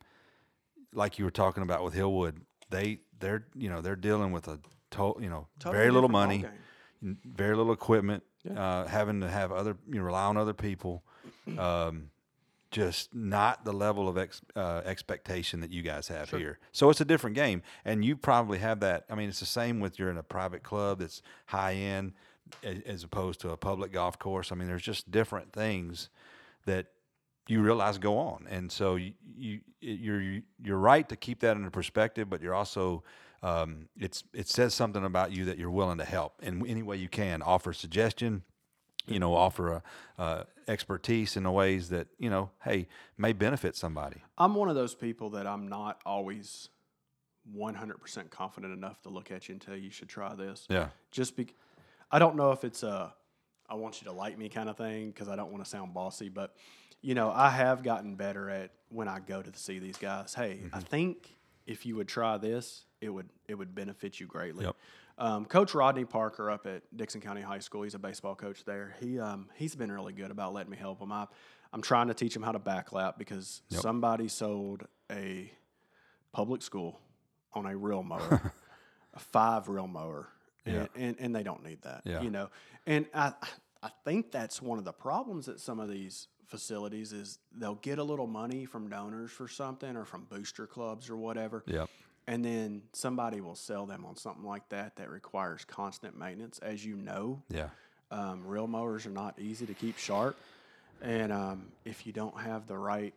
like you were talking about with Hillwood, they they're you know they're dealing with a to, you know Totally very little money, very little equipment, Yeah. uh, having to have other you know rely on other people. Um, just not the level of ex, uh, expectation that you guys have here. So it's a different game, and you probably have that. I mean, it's the same with you're in a private club that's high end, as opposed to a public golf course. I mean, there's just different things that you realize go on, and so you, you you're you're right to keep that into perspective, but you're also um, it's it says something about you that you're willing to help in any way you can, offer suggestion, you know, offer a, uh, expertise in the ways that you know, hey, may benefit somebody. i'm one of those people that i'm not always 100% confident enough to look at you and tell you you should try this Yeah, just be i don't know if it's a i want you to like me kind of thing because i don't want to sound bossy but you know i have gotten better at when i go to see these guys hey i mm-hmm. think if you would try this it would it would benefit you greatly. Yep. Um, coach Rodney Parker up at Dickson County High School, he's a baseball coach there. He um, he's been really good about letting me help him. I, I'm trying to teach him how to backlap because Yep. somebody sold a public school on a reel mower, a five reel mower, and, Yeah. and and they don't need that. Yeah. You know, and I I think that's one of the problems at some of these facilities is they'll get a little money from donors for something or from booster clubs or whatever Yep. And then somebody will sell them on something like that that requires constant maintenance. As you know, Yeah. um, reel mowers are not easy to keep sharp, and um, if you don't have the right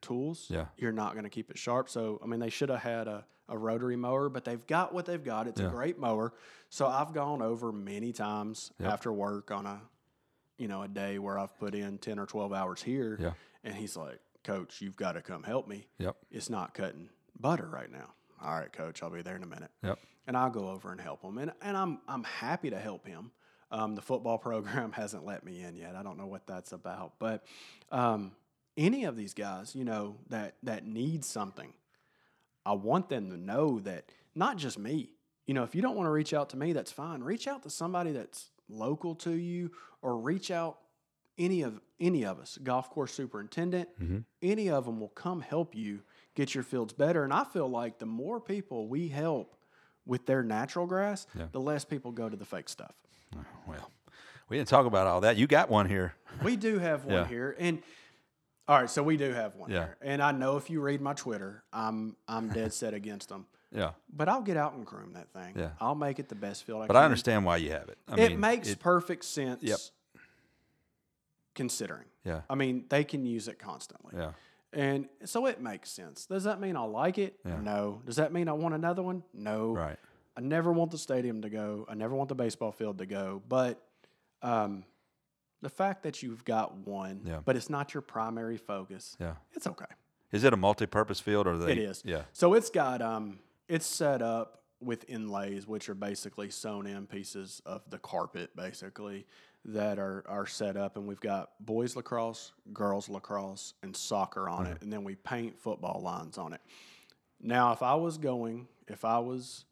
tools, Yeah. you're not going to keep it sharp. So, I mean, they should have had a, a rotary mower, but they've got what they've got. It's Yeah. a great mower. So, I've gone over many times Yep. after work on a, you know, a day where I've put in ten or twelve hours here, Yeah. and he's like, "Coach, you've got to come help me." Yep. it's not cutting butter right now. All right, coach, I'll be there in a minute. Yep. And I'll go over and help him. And, and I'm, I'm happy to help him. Um, the football program hasn't let me in yet. I don't know what that's about. But um, any of these guys, you know, that, that need something, I want them to know that not just me. You know, if you don't want to reach out to me, that's fine. Reach out to somebody that's local to you or reach out any of any of us, golf course superintendent, Mhm. any of them will come help you get your fields better. And I feel like the more people we help with their natural grass, Yeah. the less people go to the fake stuff. Oh, well, we didn't talk about all that. You got one here. We do have one Yeah. here, and all right, so we do have one Yeah. here. And I know if you read my Twitter, I'm I'm dead set against them. Yeah. But I'll get out and groom that thing. Yeah. I'll make it the best field I But can. I understand why you have it. I it mean, makes it- perfect sense. Yep. Considering, yeah. I mean, they can use it constantly. Yeah. And so it makes sense. Does that mean I like it? Yeah. No. Does that mean I want another one? No. Right. I never want the stadium to go. I never want the baseball field to go. But um, the fact that you've got one, Yeah. but it's not your primary focus, Yeah. it's okay. Is it a multi-purpose field or they? It is. Yeah. So it's got um, it's set up with inlays, which are basically sewn in pieces of the carpet, basically that are are set up, and we've got boys lacrosse, girls lacrosse, and soccer on it, and then we paint football lines on it. Now, if I was going, if I was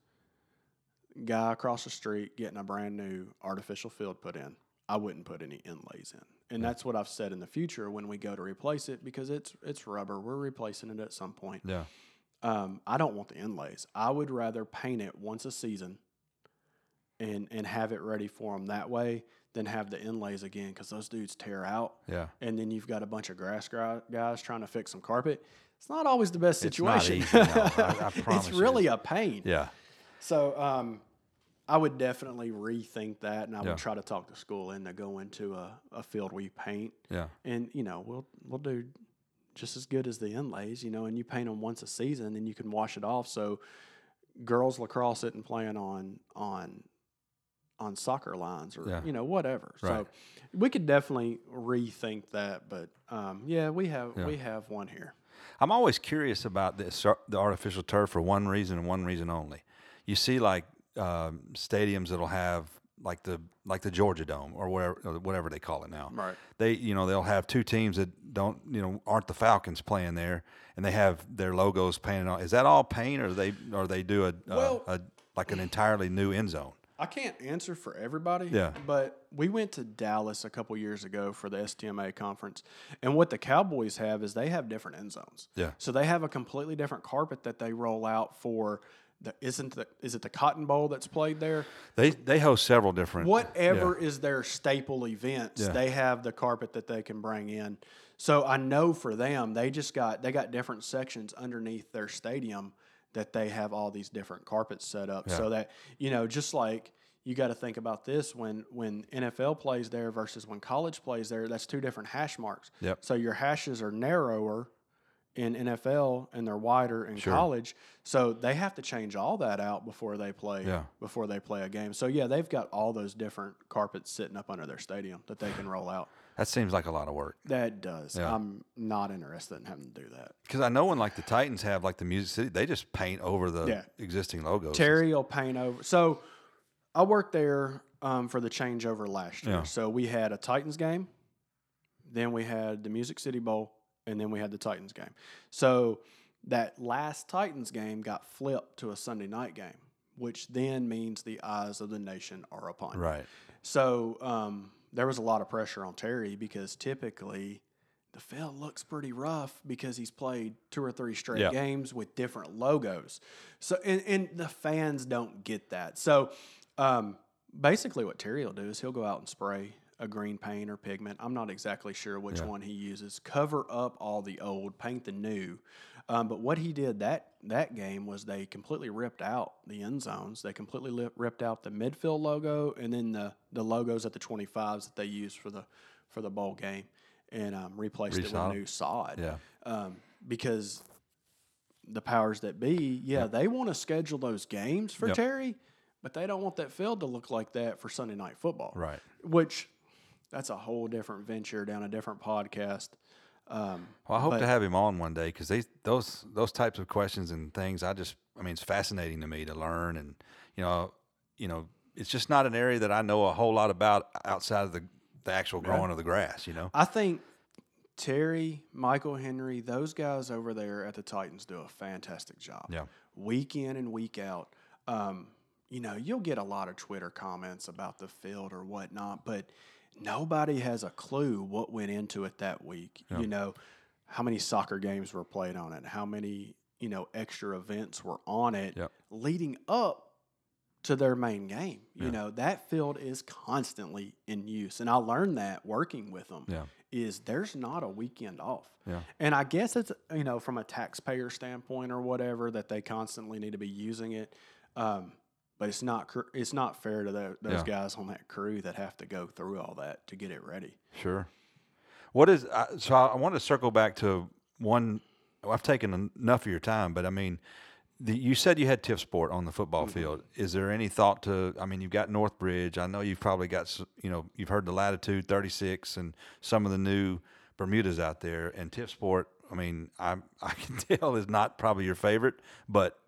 guy across the street getting a brand new artificial field put in, I wouldn't put any inlays in. And that's what I've said in the future when we go to replace it because it's it's rubber. We're replacing it at some point. Yeah. Um, I don't want the inlays. I would rather paint it once a season and and have it ready for them that way than have the inlays again because those dudes tear out. Yeah. And then you've got a bunch of grass guys trying to fix some carpet. It's not always the best It's situation. easy, no. I- I promise it's you. really a pain. Yeah. So um, I would definitely rethink that, and I Yeah. would try to talk the school into go into a, a field we paint, Yeah. and you know we'll we'll do just as good as the inlays, you know, and you paint them once a season, and you can wash it off. So girls lacrosse isn't playing on on on soccer lines or Yeah. you know whatever. Right. So we could definitely rethink that, but um, yeah, we have Yeah. we have one here. I'm always curious about this the artificial turf for one reason and one reason only. You see, like um, stadiums that'll have like the like the Georgia Dome or whatever or whatever they call it now. Right. They you know they'll have two teams that don't you know aren't the Falcons playing there, and they have their logos painted on. Is that all paint, or they or they do a, Well- a, a like an entirely new end zone? I can't answer for everybody. Yeah. But we went to Dallas a couple years ago for the STMA conference, and what the Cowboys have is they have different end zones. Yeah. So they have a completely different carpet that they roll out for. The, isn't the is it the Cotton Bowl that's played there? They they host several different Whatever is their staple events, Yeah. they have the carpet that they can bring in. So I know for them, they just got they got different sections underneath their stadium that they have all these different carpets set up so that you know just like you got to think about this when when NFL plays there versus when college plays there that's two different hash marks. Yep. So your hashes are narrower in NFL and they're wider in college. So they have to change all that out before they play Yeah. before they play a game. So yeah, they've got all those different carpets sitting up under their stadium that they can roll out. That seems like a lot of work. That does. Yeah. I'm not interested in having to do that. Because I know when like the Titans have like the Music City, they just paint over the Yeah. existing logos. Terry will paint over. So I worked there um, for the changeover last year. Yeah. So we had a Titans game, then we had the Music City Bowl, and then we had the Titans game. So that last Titans game got flipped to a Sunday night game, which then means the eyes of the nation are upon you. Right. So um, there was a lot of pressure on Terry because typically the field looks pretty rough because he's played two or three straight Yeah. games with different logos. So and, and the fans don't get that. So um, basically, what Terry will do is he'll go out and spray a green paint or pigment. I'm not exactly sure which Yeah. one he uses. Cover up all the old, paint the new. Um, but what he did that that game was they completely ripped out the end zones. They completely li- ripped out the midfield logo and then the the logos at the 25s that they used for the for the bowl game, and um, replaced it with new sod. Yeah. Um, because the powers that be, yeah, they want to schedule those games for Yep. Terry, but they don't want that field to look like that for Sunday night football. Right. Which that's a whole different venture down a different podcast. Um, Well, I hope But- to have him on one day because those those types of questions and things, I just, I mean, it's fascinating to me to learn, and you know, you know, it's just not an area that I know a whole lot about outside of the the actual growing of the grass. You know. I think Terry, Michael Henry, those guys over there at the Titans do a fantastic job. Yeah. Week in and week out. Um, you know, you'll get a lot of Twitter comments about the field or whatnot, but nobody has a clue what went into it that week. You know, how many soccer games were played on it, how many, you know, extra events were on it Yep. leading up to their main game. You Yeah. know, that field is constantly in use. And I learned that working with them Yeah. is there's not a weekend off. Yeah. And I guess it's, you know, from a taxpayer standpoint or whatever that they constantly need to be using it. Um, but it's not it's not fair to tho- those Yeah. guys on that crew that have to go through all that to get it ready. Sure. What is I so? I want to circle back to one. I've taken enough of your time, but I mean, the, you said you had TifSport on the football Mm-hmm. field. Is there any thought to? I mean, you've got Northbridge. I know you've probably got you know you've heard the Latitude 36 and some of the new Bermudas out there, and TifSport. I mean, I I can tell is not probably your favorite, but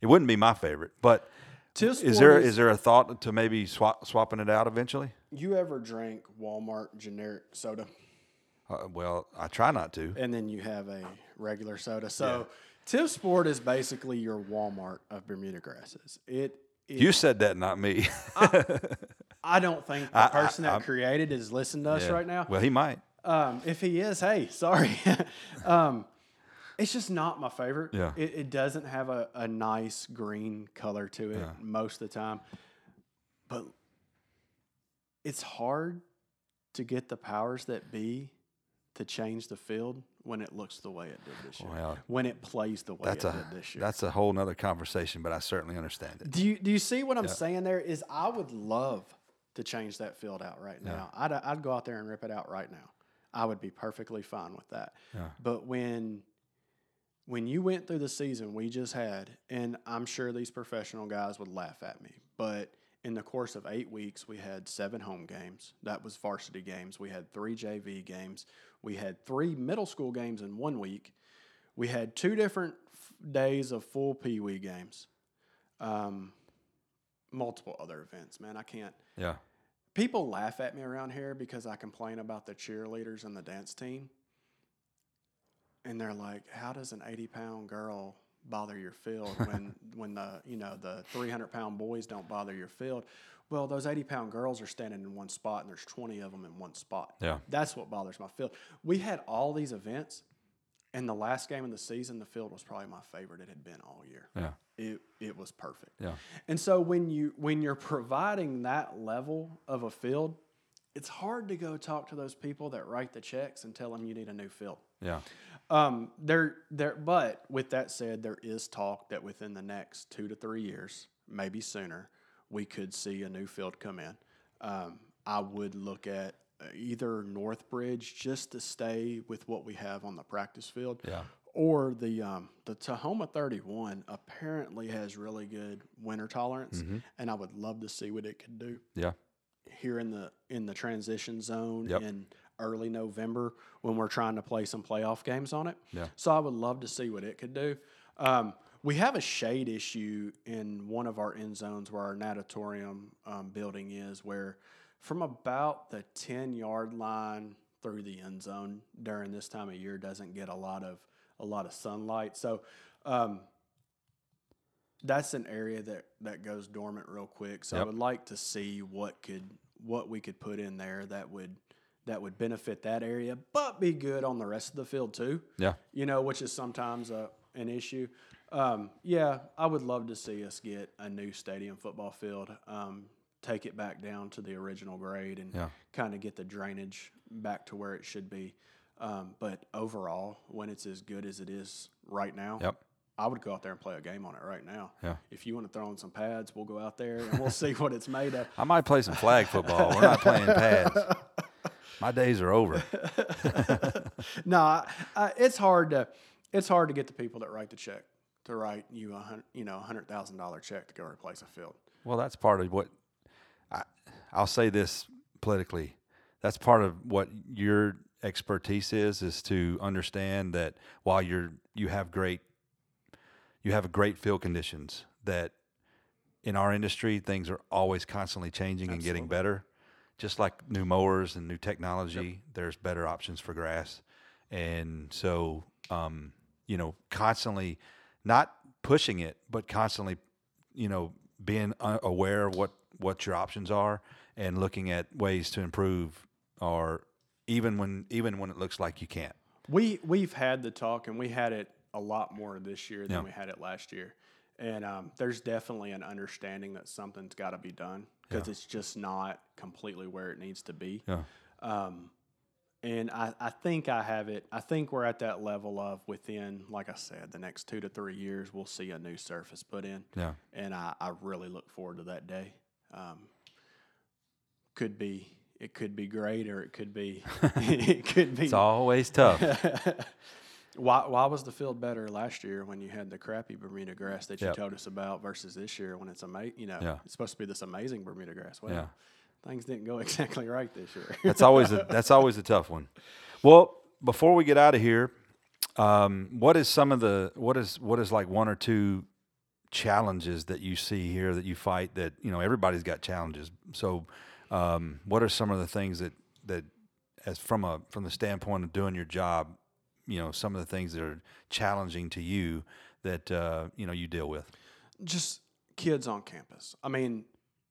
it wouldn't be my favorite. But Tiff is Sport there is- is there a thought to maybe swap, swapping it out eventually? You ever drank Walmart generic soda Uh, well, I try not to. and then you have a regular soda? So TifSport is basically your Walmart of Bermuda grasses. It, it You said that, not me. I don't think the I- I- person that I'm- created is listening to us Yeah. right now. Well, he might. Um, if he is, hey, sorry. um, it's just not my favorite. Yeah. It, it doesn't have a, a nice green color to it Yeah. most of the time. But it's hard to get the powers that be to change the field when it looks the way it did this year. When it plays the way That's it a did this year. that's a whole nother conversation, but I certainly understand it. Do you do you see what I'm Yeah. saying there? Is I would love to change that field out right now. I'd I'd go out there and rip it out right now. I would be perfectly fine with that. Yeah. But when when you went through the season we just had, and I'm sure these professional guys would laugh at me, but in the course of eight weeks, we had seven home games. That was varsity games. We had three JV games. We had three middle school games in one week. We had two different f- days of full Pee Wee games. Um, multiple other events, man. I can't. Yeah. People laugh at me around here because I complain about the cheerleaders and the dance team. And they're like, how does an 80 pound girl bother your field when, when the, you know, the 300 pound boys don't bother your field? Well, those 80 pound girls are standing in one spot and there's 20 of them in one spot. Yeah. That's what bothers my field. We had all these events, and the last game of the season, the field was probably my favorite it had been all year. Yeah. It, it was perfect. Yeah. And so when you when you're providing that level of a field, it's hard to go talk to those people that write the checks and tell them you need a new field. Yeah. Um, there, there. But with that said, there is talk that within the next two to three years, maybe sooner, we could see a new field come in. Um, I would look at uh, either Northbridge just to stay with what we have on the practice field, Yeah. or the um, the Tahoma 31 apparently has really good winter tolerance, Mm-hmm. and I would love to see what it could do Yeah. here in the in the transition zone Yep. in early November when we're trying to play some playoff games on it. Yeah. So I would love to see what it could do. Um, we have a shade issue in one of our end zones where our natatorium um, building is, where from about the ten yard line through the end zone during this time of year doesn't get a lot of a lot of sunlight. So um, that's an area that that goes dormant real quick. So I would like to see what could what we could put in there that would that would benefit that area, but be good on the rest of the field too. Yeah. You know, which is sometimes a, an issue. Um, yeah, I would love to see us get a new stadium football field. Um, take it back down to the original grade and Yeah. kind of get the drainage back to where it should be. Um, but overall, when it's as good as it is right now, Yep. I would go out there and play a game on it right now. Yeah. If you want to throw in some pads, we'll go out there and we'll see what it's made of. I might play some flag football. We're not playing pads. My days are over. no, I, I, it's hard to it's hard to get the people that write the check to write you a hundred you know a hundred thousand dollar check to go replace a field. Well, that's part of what I, I'll say this politically. That's part of what your expertise is is to understand that while you're you have great you have great field conditions that in our industry things are always constantly changing and getting better. Just like new mowers and new technology, there's better options for grass. And so um, you know, constantly not pushing it, but constantly you know, being aware of what what your options are and looking at ways to improve, or even when even when it looks like you can't. We we've had the talk and we had it a lot more this year than Yeah. we had it last year. And um, there's definitely an understanding that something's got to be done because it's just not completely where it needs to be. Yeah, Um, and I, I think I have it. I think we're at that level of within, like I said, the next two to three years, we'll see a new surface put in. yeah, And I, I really look forward to that day. Um, could be, it could be great or it could be, it could be. it's always tough. Why, why was the field better last year when you had the crappy Bermuda grass that you Yep. told us about versus this year when it's amazing? You know, Yeah. it's supposed to be this amazing Bermuda grass. Well, Yeah. things didn't go exactly right this year. That's always a that's always a tough one. Well, before we get out of here, um, what is some of the what is what is like one or two challenges that you see here that you fight that you know everybody's got challenges. So, um, what are some of the things that that as from a from the standpoint of doing your job, you know, some of the things that are challenging to you that uh, you know you deal with. just kids on campus. I mean,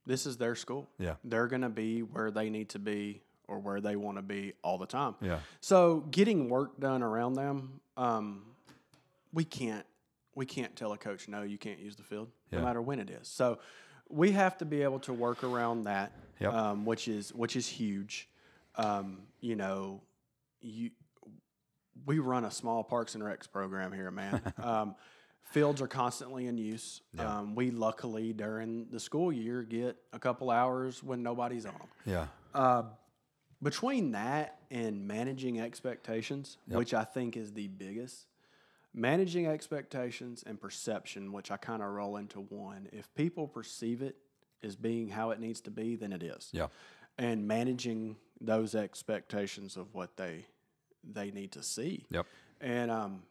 this is their school. Yeah. They're going to be where they need to be or where they want to be all the time. Yeah. So getting work done around them, um, we can't we can't tell a coach no, you can't use the field, Yeah. no matter when it is. So we have to be able to work around that, Yep. um, which is which is huge. Um, you know, you we run a small parks and recs program here, man. um, fields are constantly in use. Yeah. Um, we luckily during the school year get a couple hours when nobody's on them. Yeah. Uh, between that and managing expectations, which I think is the biggest, managing expectations and perception, which I kind of roll into one. If people perceive it as being how it needs to be, then it is. Yeah. And managing those expectations of what they they need to see. Yep. And um,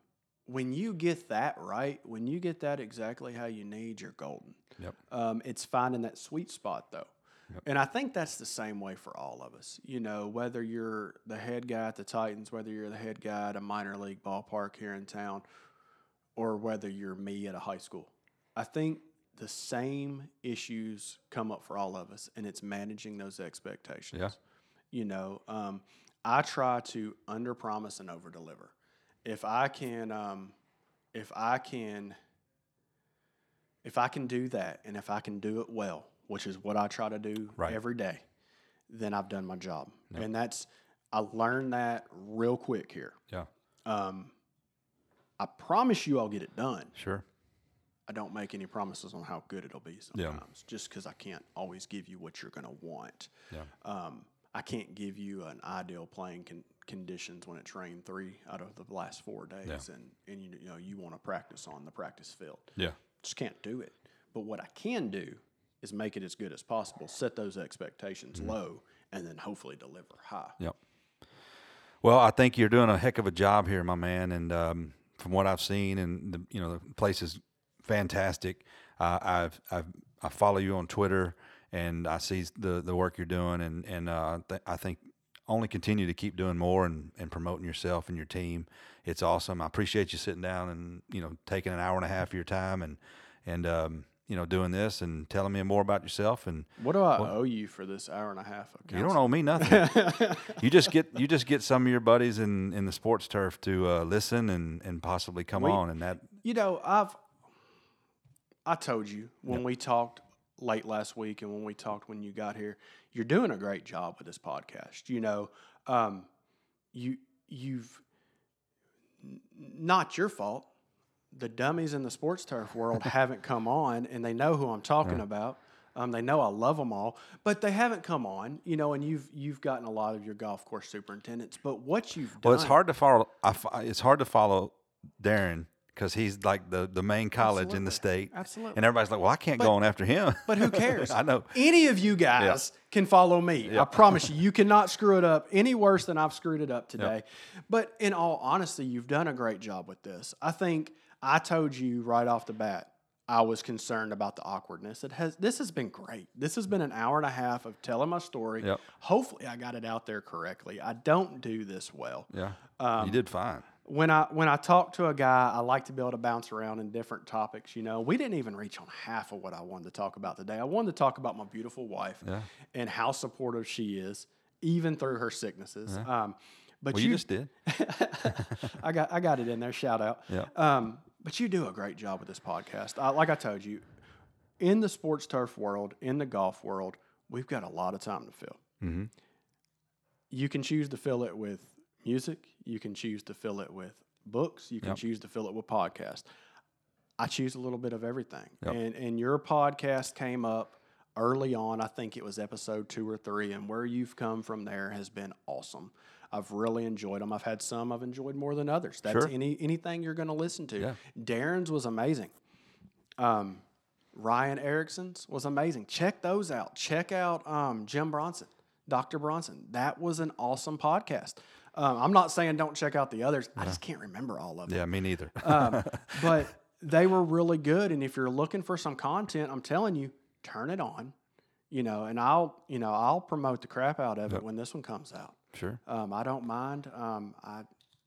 when you get that right, when you get that exactly how you need, you're golden. Yep. Um, it's finding that sweet spot though. Yep. And I think that's the same way for all of us. You know, whether you're the head guy at the Titans, whether you're the head guy at a minor league ballpark here in town, or whether you're me at a high school. I think the same issues come up for all of us, and it's managing those expectations. Yeah. You know, um, I try to under promise and over deliver. If I can, um, if I can, if I can do that, and if I can do it well, which is what I try to do Right. every day, then I've done my job. And that's I learned that real quick here. Yeah. Um, I promise you I'll get it done. Sure. I don't make any promises on how good it'll be Yeah. sometimes, just because I can't always give you what you're going to want. Yeah. Um, I can't give you an ideal playing con- conditions when it's rained three out of the last four days, and, and you, you know you want to practice on the practice field. Yeah. Just can't do it. But what I can do is make it as good as possible, set those expectations Mm-hmm. low, and then hopefully deliver high. Yep. Well, I think you're doing a heck of a job here, my man. And um, from what I've seen, and the, you know, the place is fantastic. Uh, I've, I've I follow you on Twitter, and I see the the work you're doing, and and uh, th- I think only continue to keep doing more and, and promoting yourself and your team. It's awesome. I appreciate you sitting down and you know taking an hour and a half of your time and and um, you know doing this and telling me more about yourself. And What do I owe you for this hour and a half? You don't owe me nothing. you just get you just get some of your buddies in, in the sports turf to uh, listen and, and possibly come We- on and that You know, I've I told you when we talked late last week and when we talked when you got here, you're doing a great job with this podcast. You know, um, you you've not your fault. The dummies in the sports turf world haven't come on, and they know who I'm talking about. Um, they know I love them all, but they haven't come on. You know, and you've you've gotten a lot of your golf course superintendents. But what you've done, Well, it's hard to follow. I, it's hard to follow Darren because he's like the, the main college in the state. Absolutely. And everybody's like, "Well, I can't go on after him." But who cares? I know. Any of you guys can follow me. I promise you, you cannot screw it up any worse than I've screwed it up today. But in all honesty, you've done a great job with this. I think I told you right off the bat. I was concerned about the awkwardness. It has. This has been great. This has been an hour and a half of telling my story. Hopefully, I got it out there correctly. I don't do this well Yeah, Um, you did fine. When I when I talk to a guy, I like to be able to bounce around in different topics. You know, we didn't even reach on half of what I wanted to talk about today. I wanted to talk about my beautiful wife Yeah. and how supportive she is, even through her sicknesses. Um, but Well, you, just did. I got I got it in there. Shout out. Yeah. Um, but you do a great job with this podcast. I, like I told you, in the sports turf world, in the golf world, we've got a lot of time to fill. Mhm. You can choose to fill it with music. You can choose to fill it with books. You can Yep. choose to fill it with podcasts. I choose a little bit of everything. Yep. And and your podcast came up early on. I think it was episode two or three, and where you've come from there has been awesome. I've really enjoyed them. I've had some I've enjoyed more than others. That's Sure. any anything you're going to listen to. Yeah. Darren's was amazing. Um, Ryan Erickson's was amazing. Check those out. Check out um, Jim Brosnan, Dr. Brosnan. That was an awesome podcast. Um, I'm not saying don't check out the others. I just can't remember all of them. Yeah, me neither. Um, but they were really good. And if you're looking for some content, I'm telling you, turn it on. You know, and I'll you know I'll promote the crap out of it when this one comes out. sure. Um, I don't mind. Um, I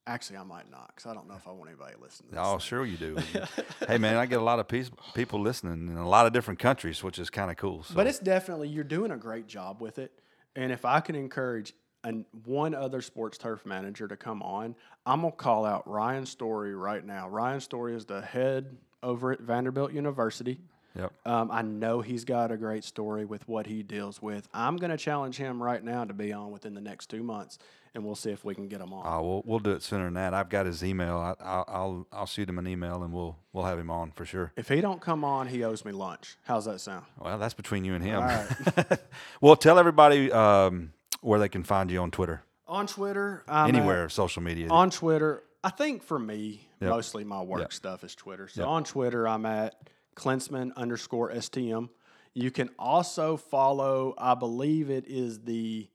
actually I might not because I don't know if I want anybody to listen to this. Oh, sure you do. hey, man, I get a lot of peace, people listening in a lot of different countries, which is kind of cool. So. But it's definitely you're doing a great job with it. And if I can encourage an, one other sports turf manager to come on, I'm gonna call out Ryan Story right now. Ryan Story is the head over at Vanderbilt University. Yep. Um, I know he's got a great story with what he deals with. I'm gonna challenge him right now to be on within the next two months, and we'll see if we can get him on. Uh, we'll we'll do it sooner than that. I've got his email. I, I'll, I'll I'll shoot him an email and we'll we'll have him on for sure. if he don't come on, he owes me lunch. How's that sound? Well, that's between you and him. All right. well, tell everybody um, where they can find you on Twitter, on Twitter, I'm at- anywhere, social media. on Twitter. I think for me, Yep. mostly my work Yep. stuff is Twitter. So Yep. on Twitter, I'm at Klinsman underscore STM. You can also follow, I believe it is the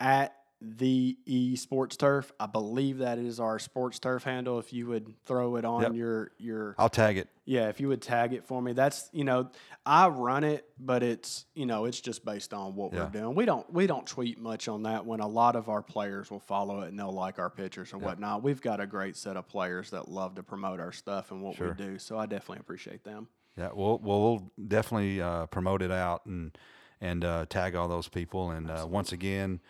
at the e sports turf. I believe that is our sports turf handle. If you would throw it on Yep. your your I'll tag it. yeah, if you would tag it for me, that's you know, I run it, but it's you know, it's just based on what Yeah. we're doing. We don't we don't tweet much on that when a lot of our players will follow it and they'll like our pictures and whatnot. We've got a great set of players that love to promote our stuff and what Sure. we do. So I definitely appreciate them. Yeah, we'll we'll, we'll definitely uh, promote it out and and uh, tag all those people. And uh, once again,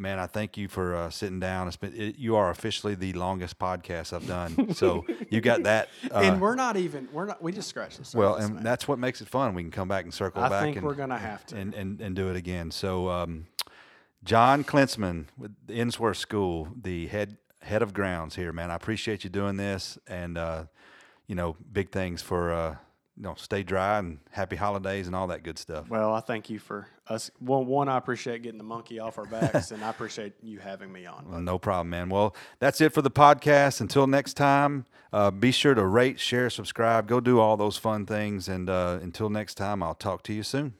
man, I thank you for uh, sitting down. It's been it, you are officially the longest podcast I've done. so you got that. Uh, and we're not even we're not we just scratched the surface. well, and man. that's what makes it fun. We can come back and circle I back. think and, we're gonna have to. and, and and do it again. So, um, John Klinsman with the Ensworth School, the head head of grounds here, man. I appreciate you doing this, and uh, you know, big things for uh, you know, stay dry and happy holidays and all that good stuff. well, I thank you for us. Well, one, I appreciate getting the monkey off our backs, and I appreciate you having me on. Well, no problem, man. Well, that's it for the podcast. Until next time, uh, be sure to rate, share, subscribe, go do all those fun things. And uh, until next time, I'll talk to you soon.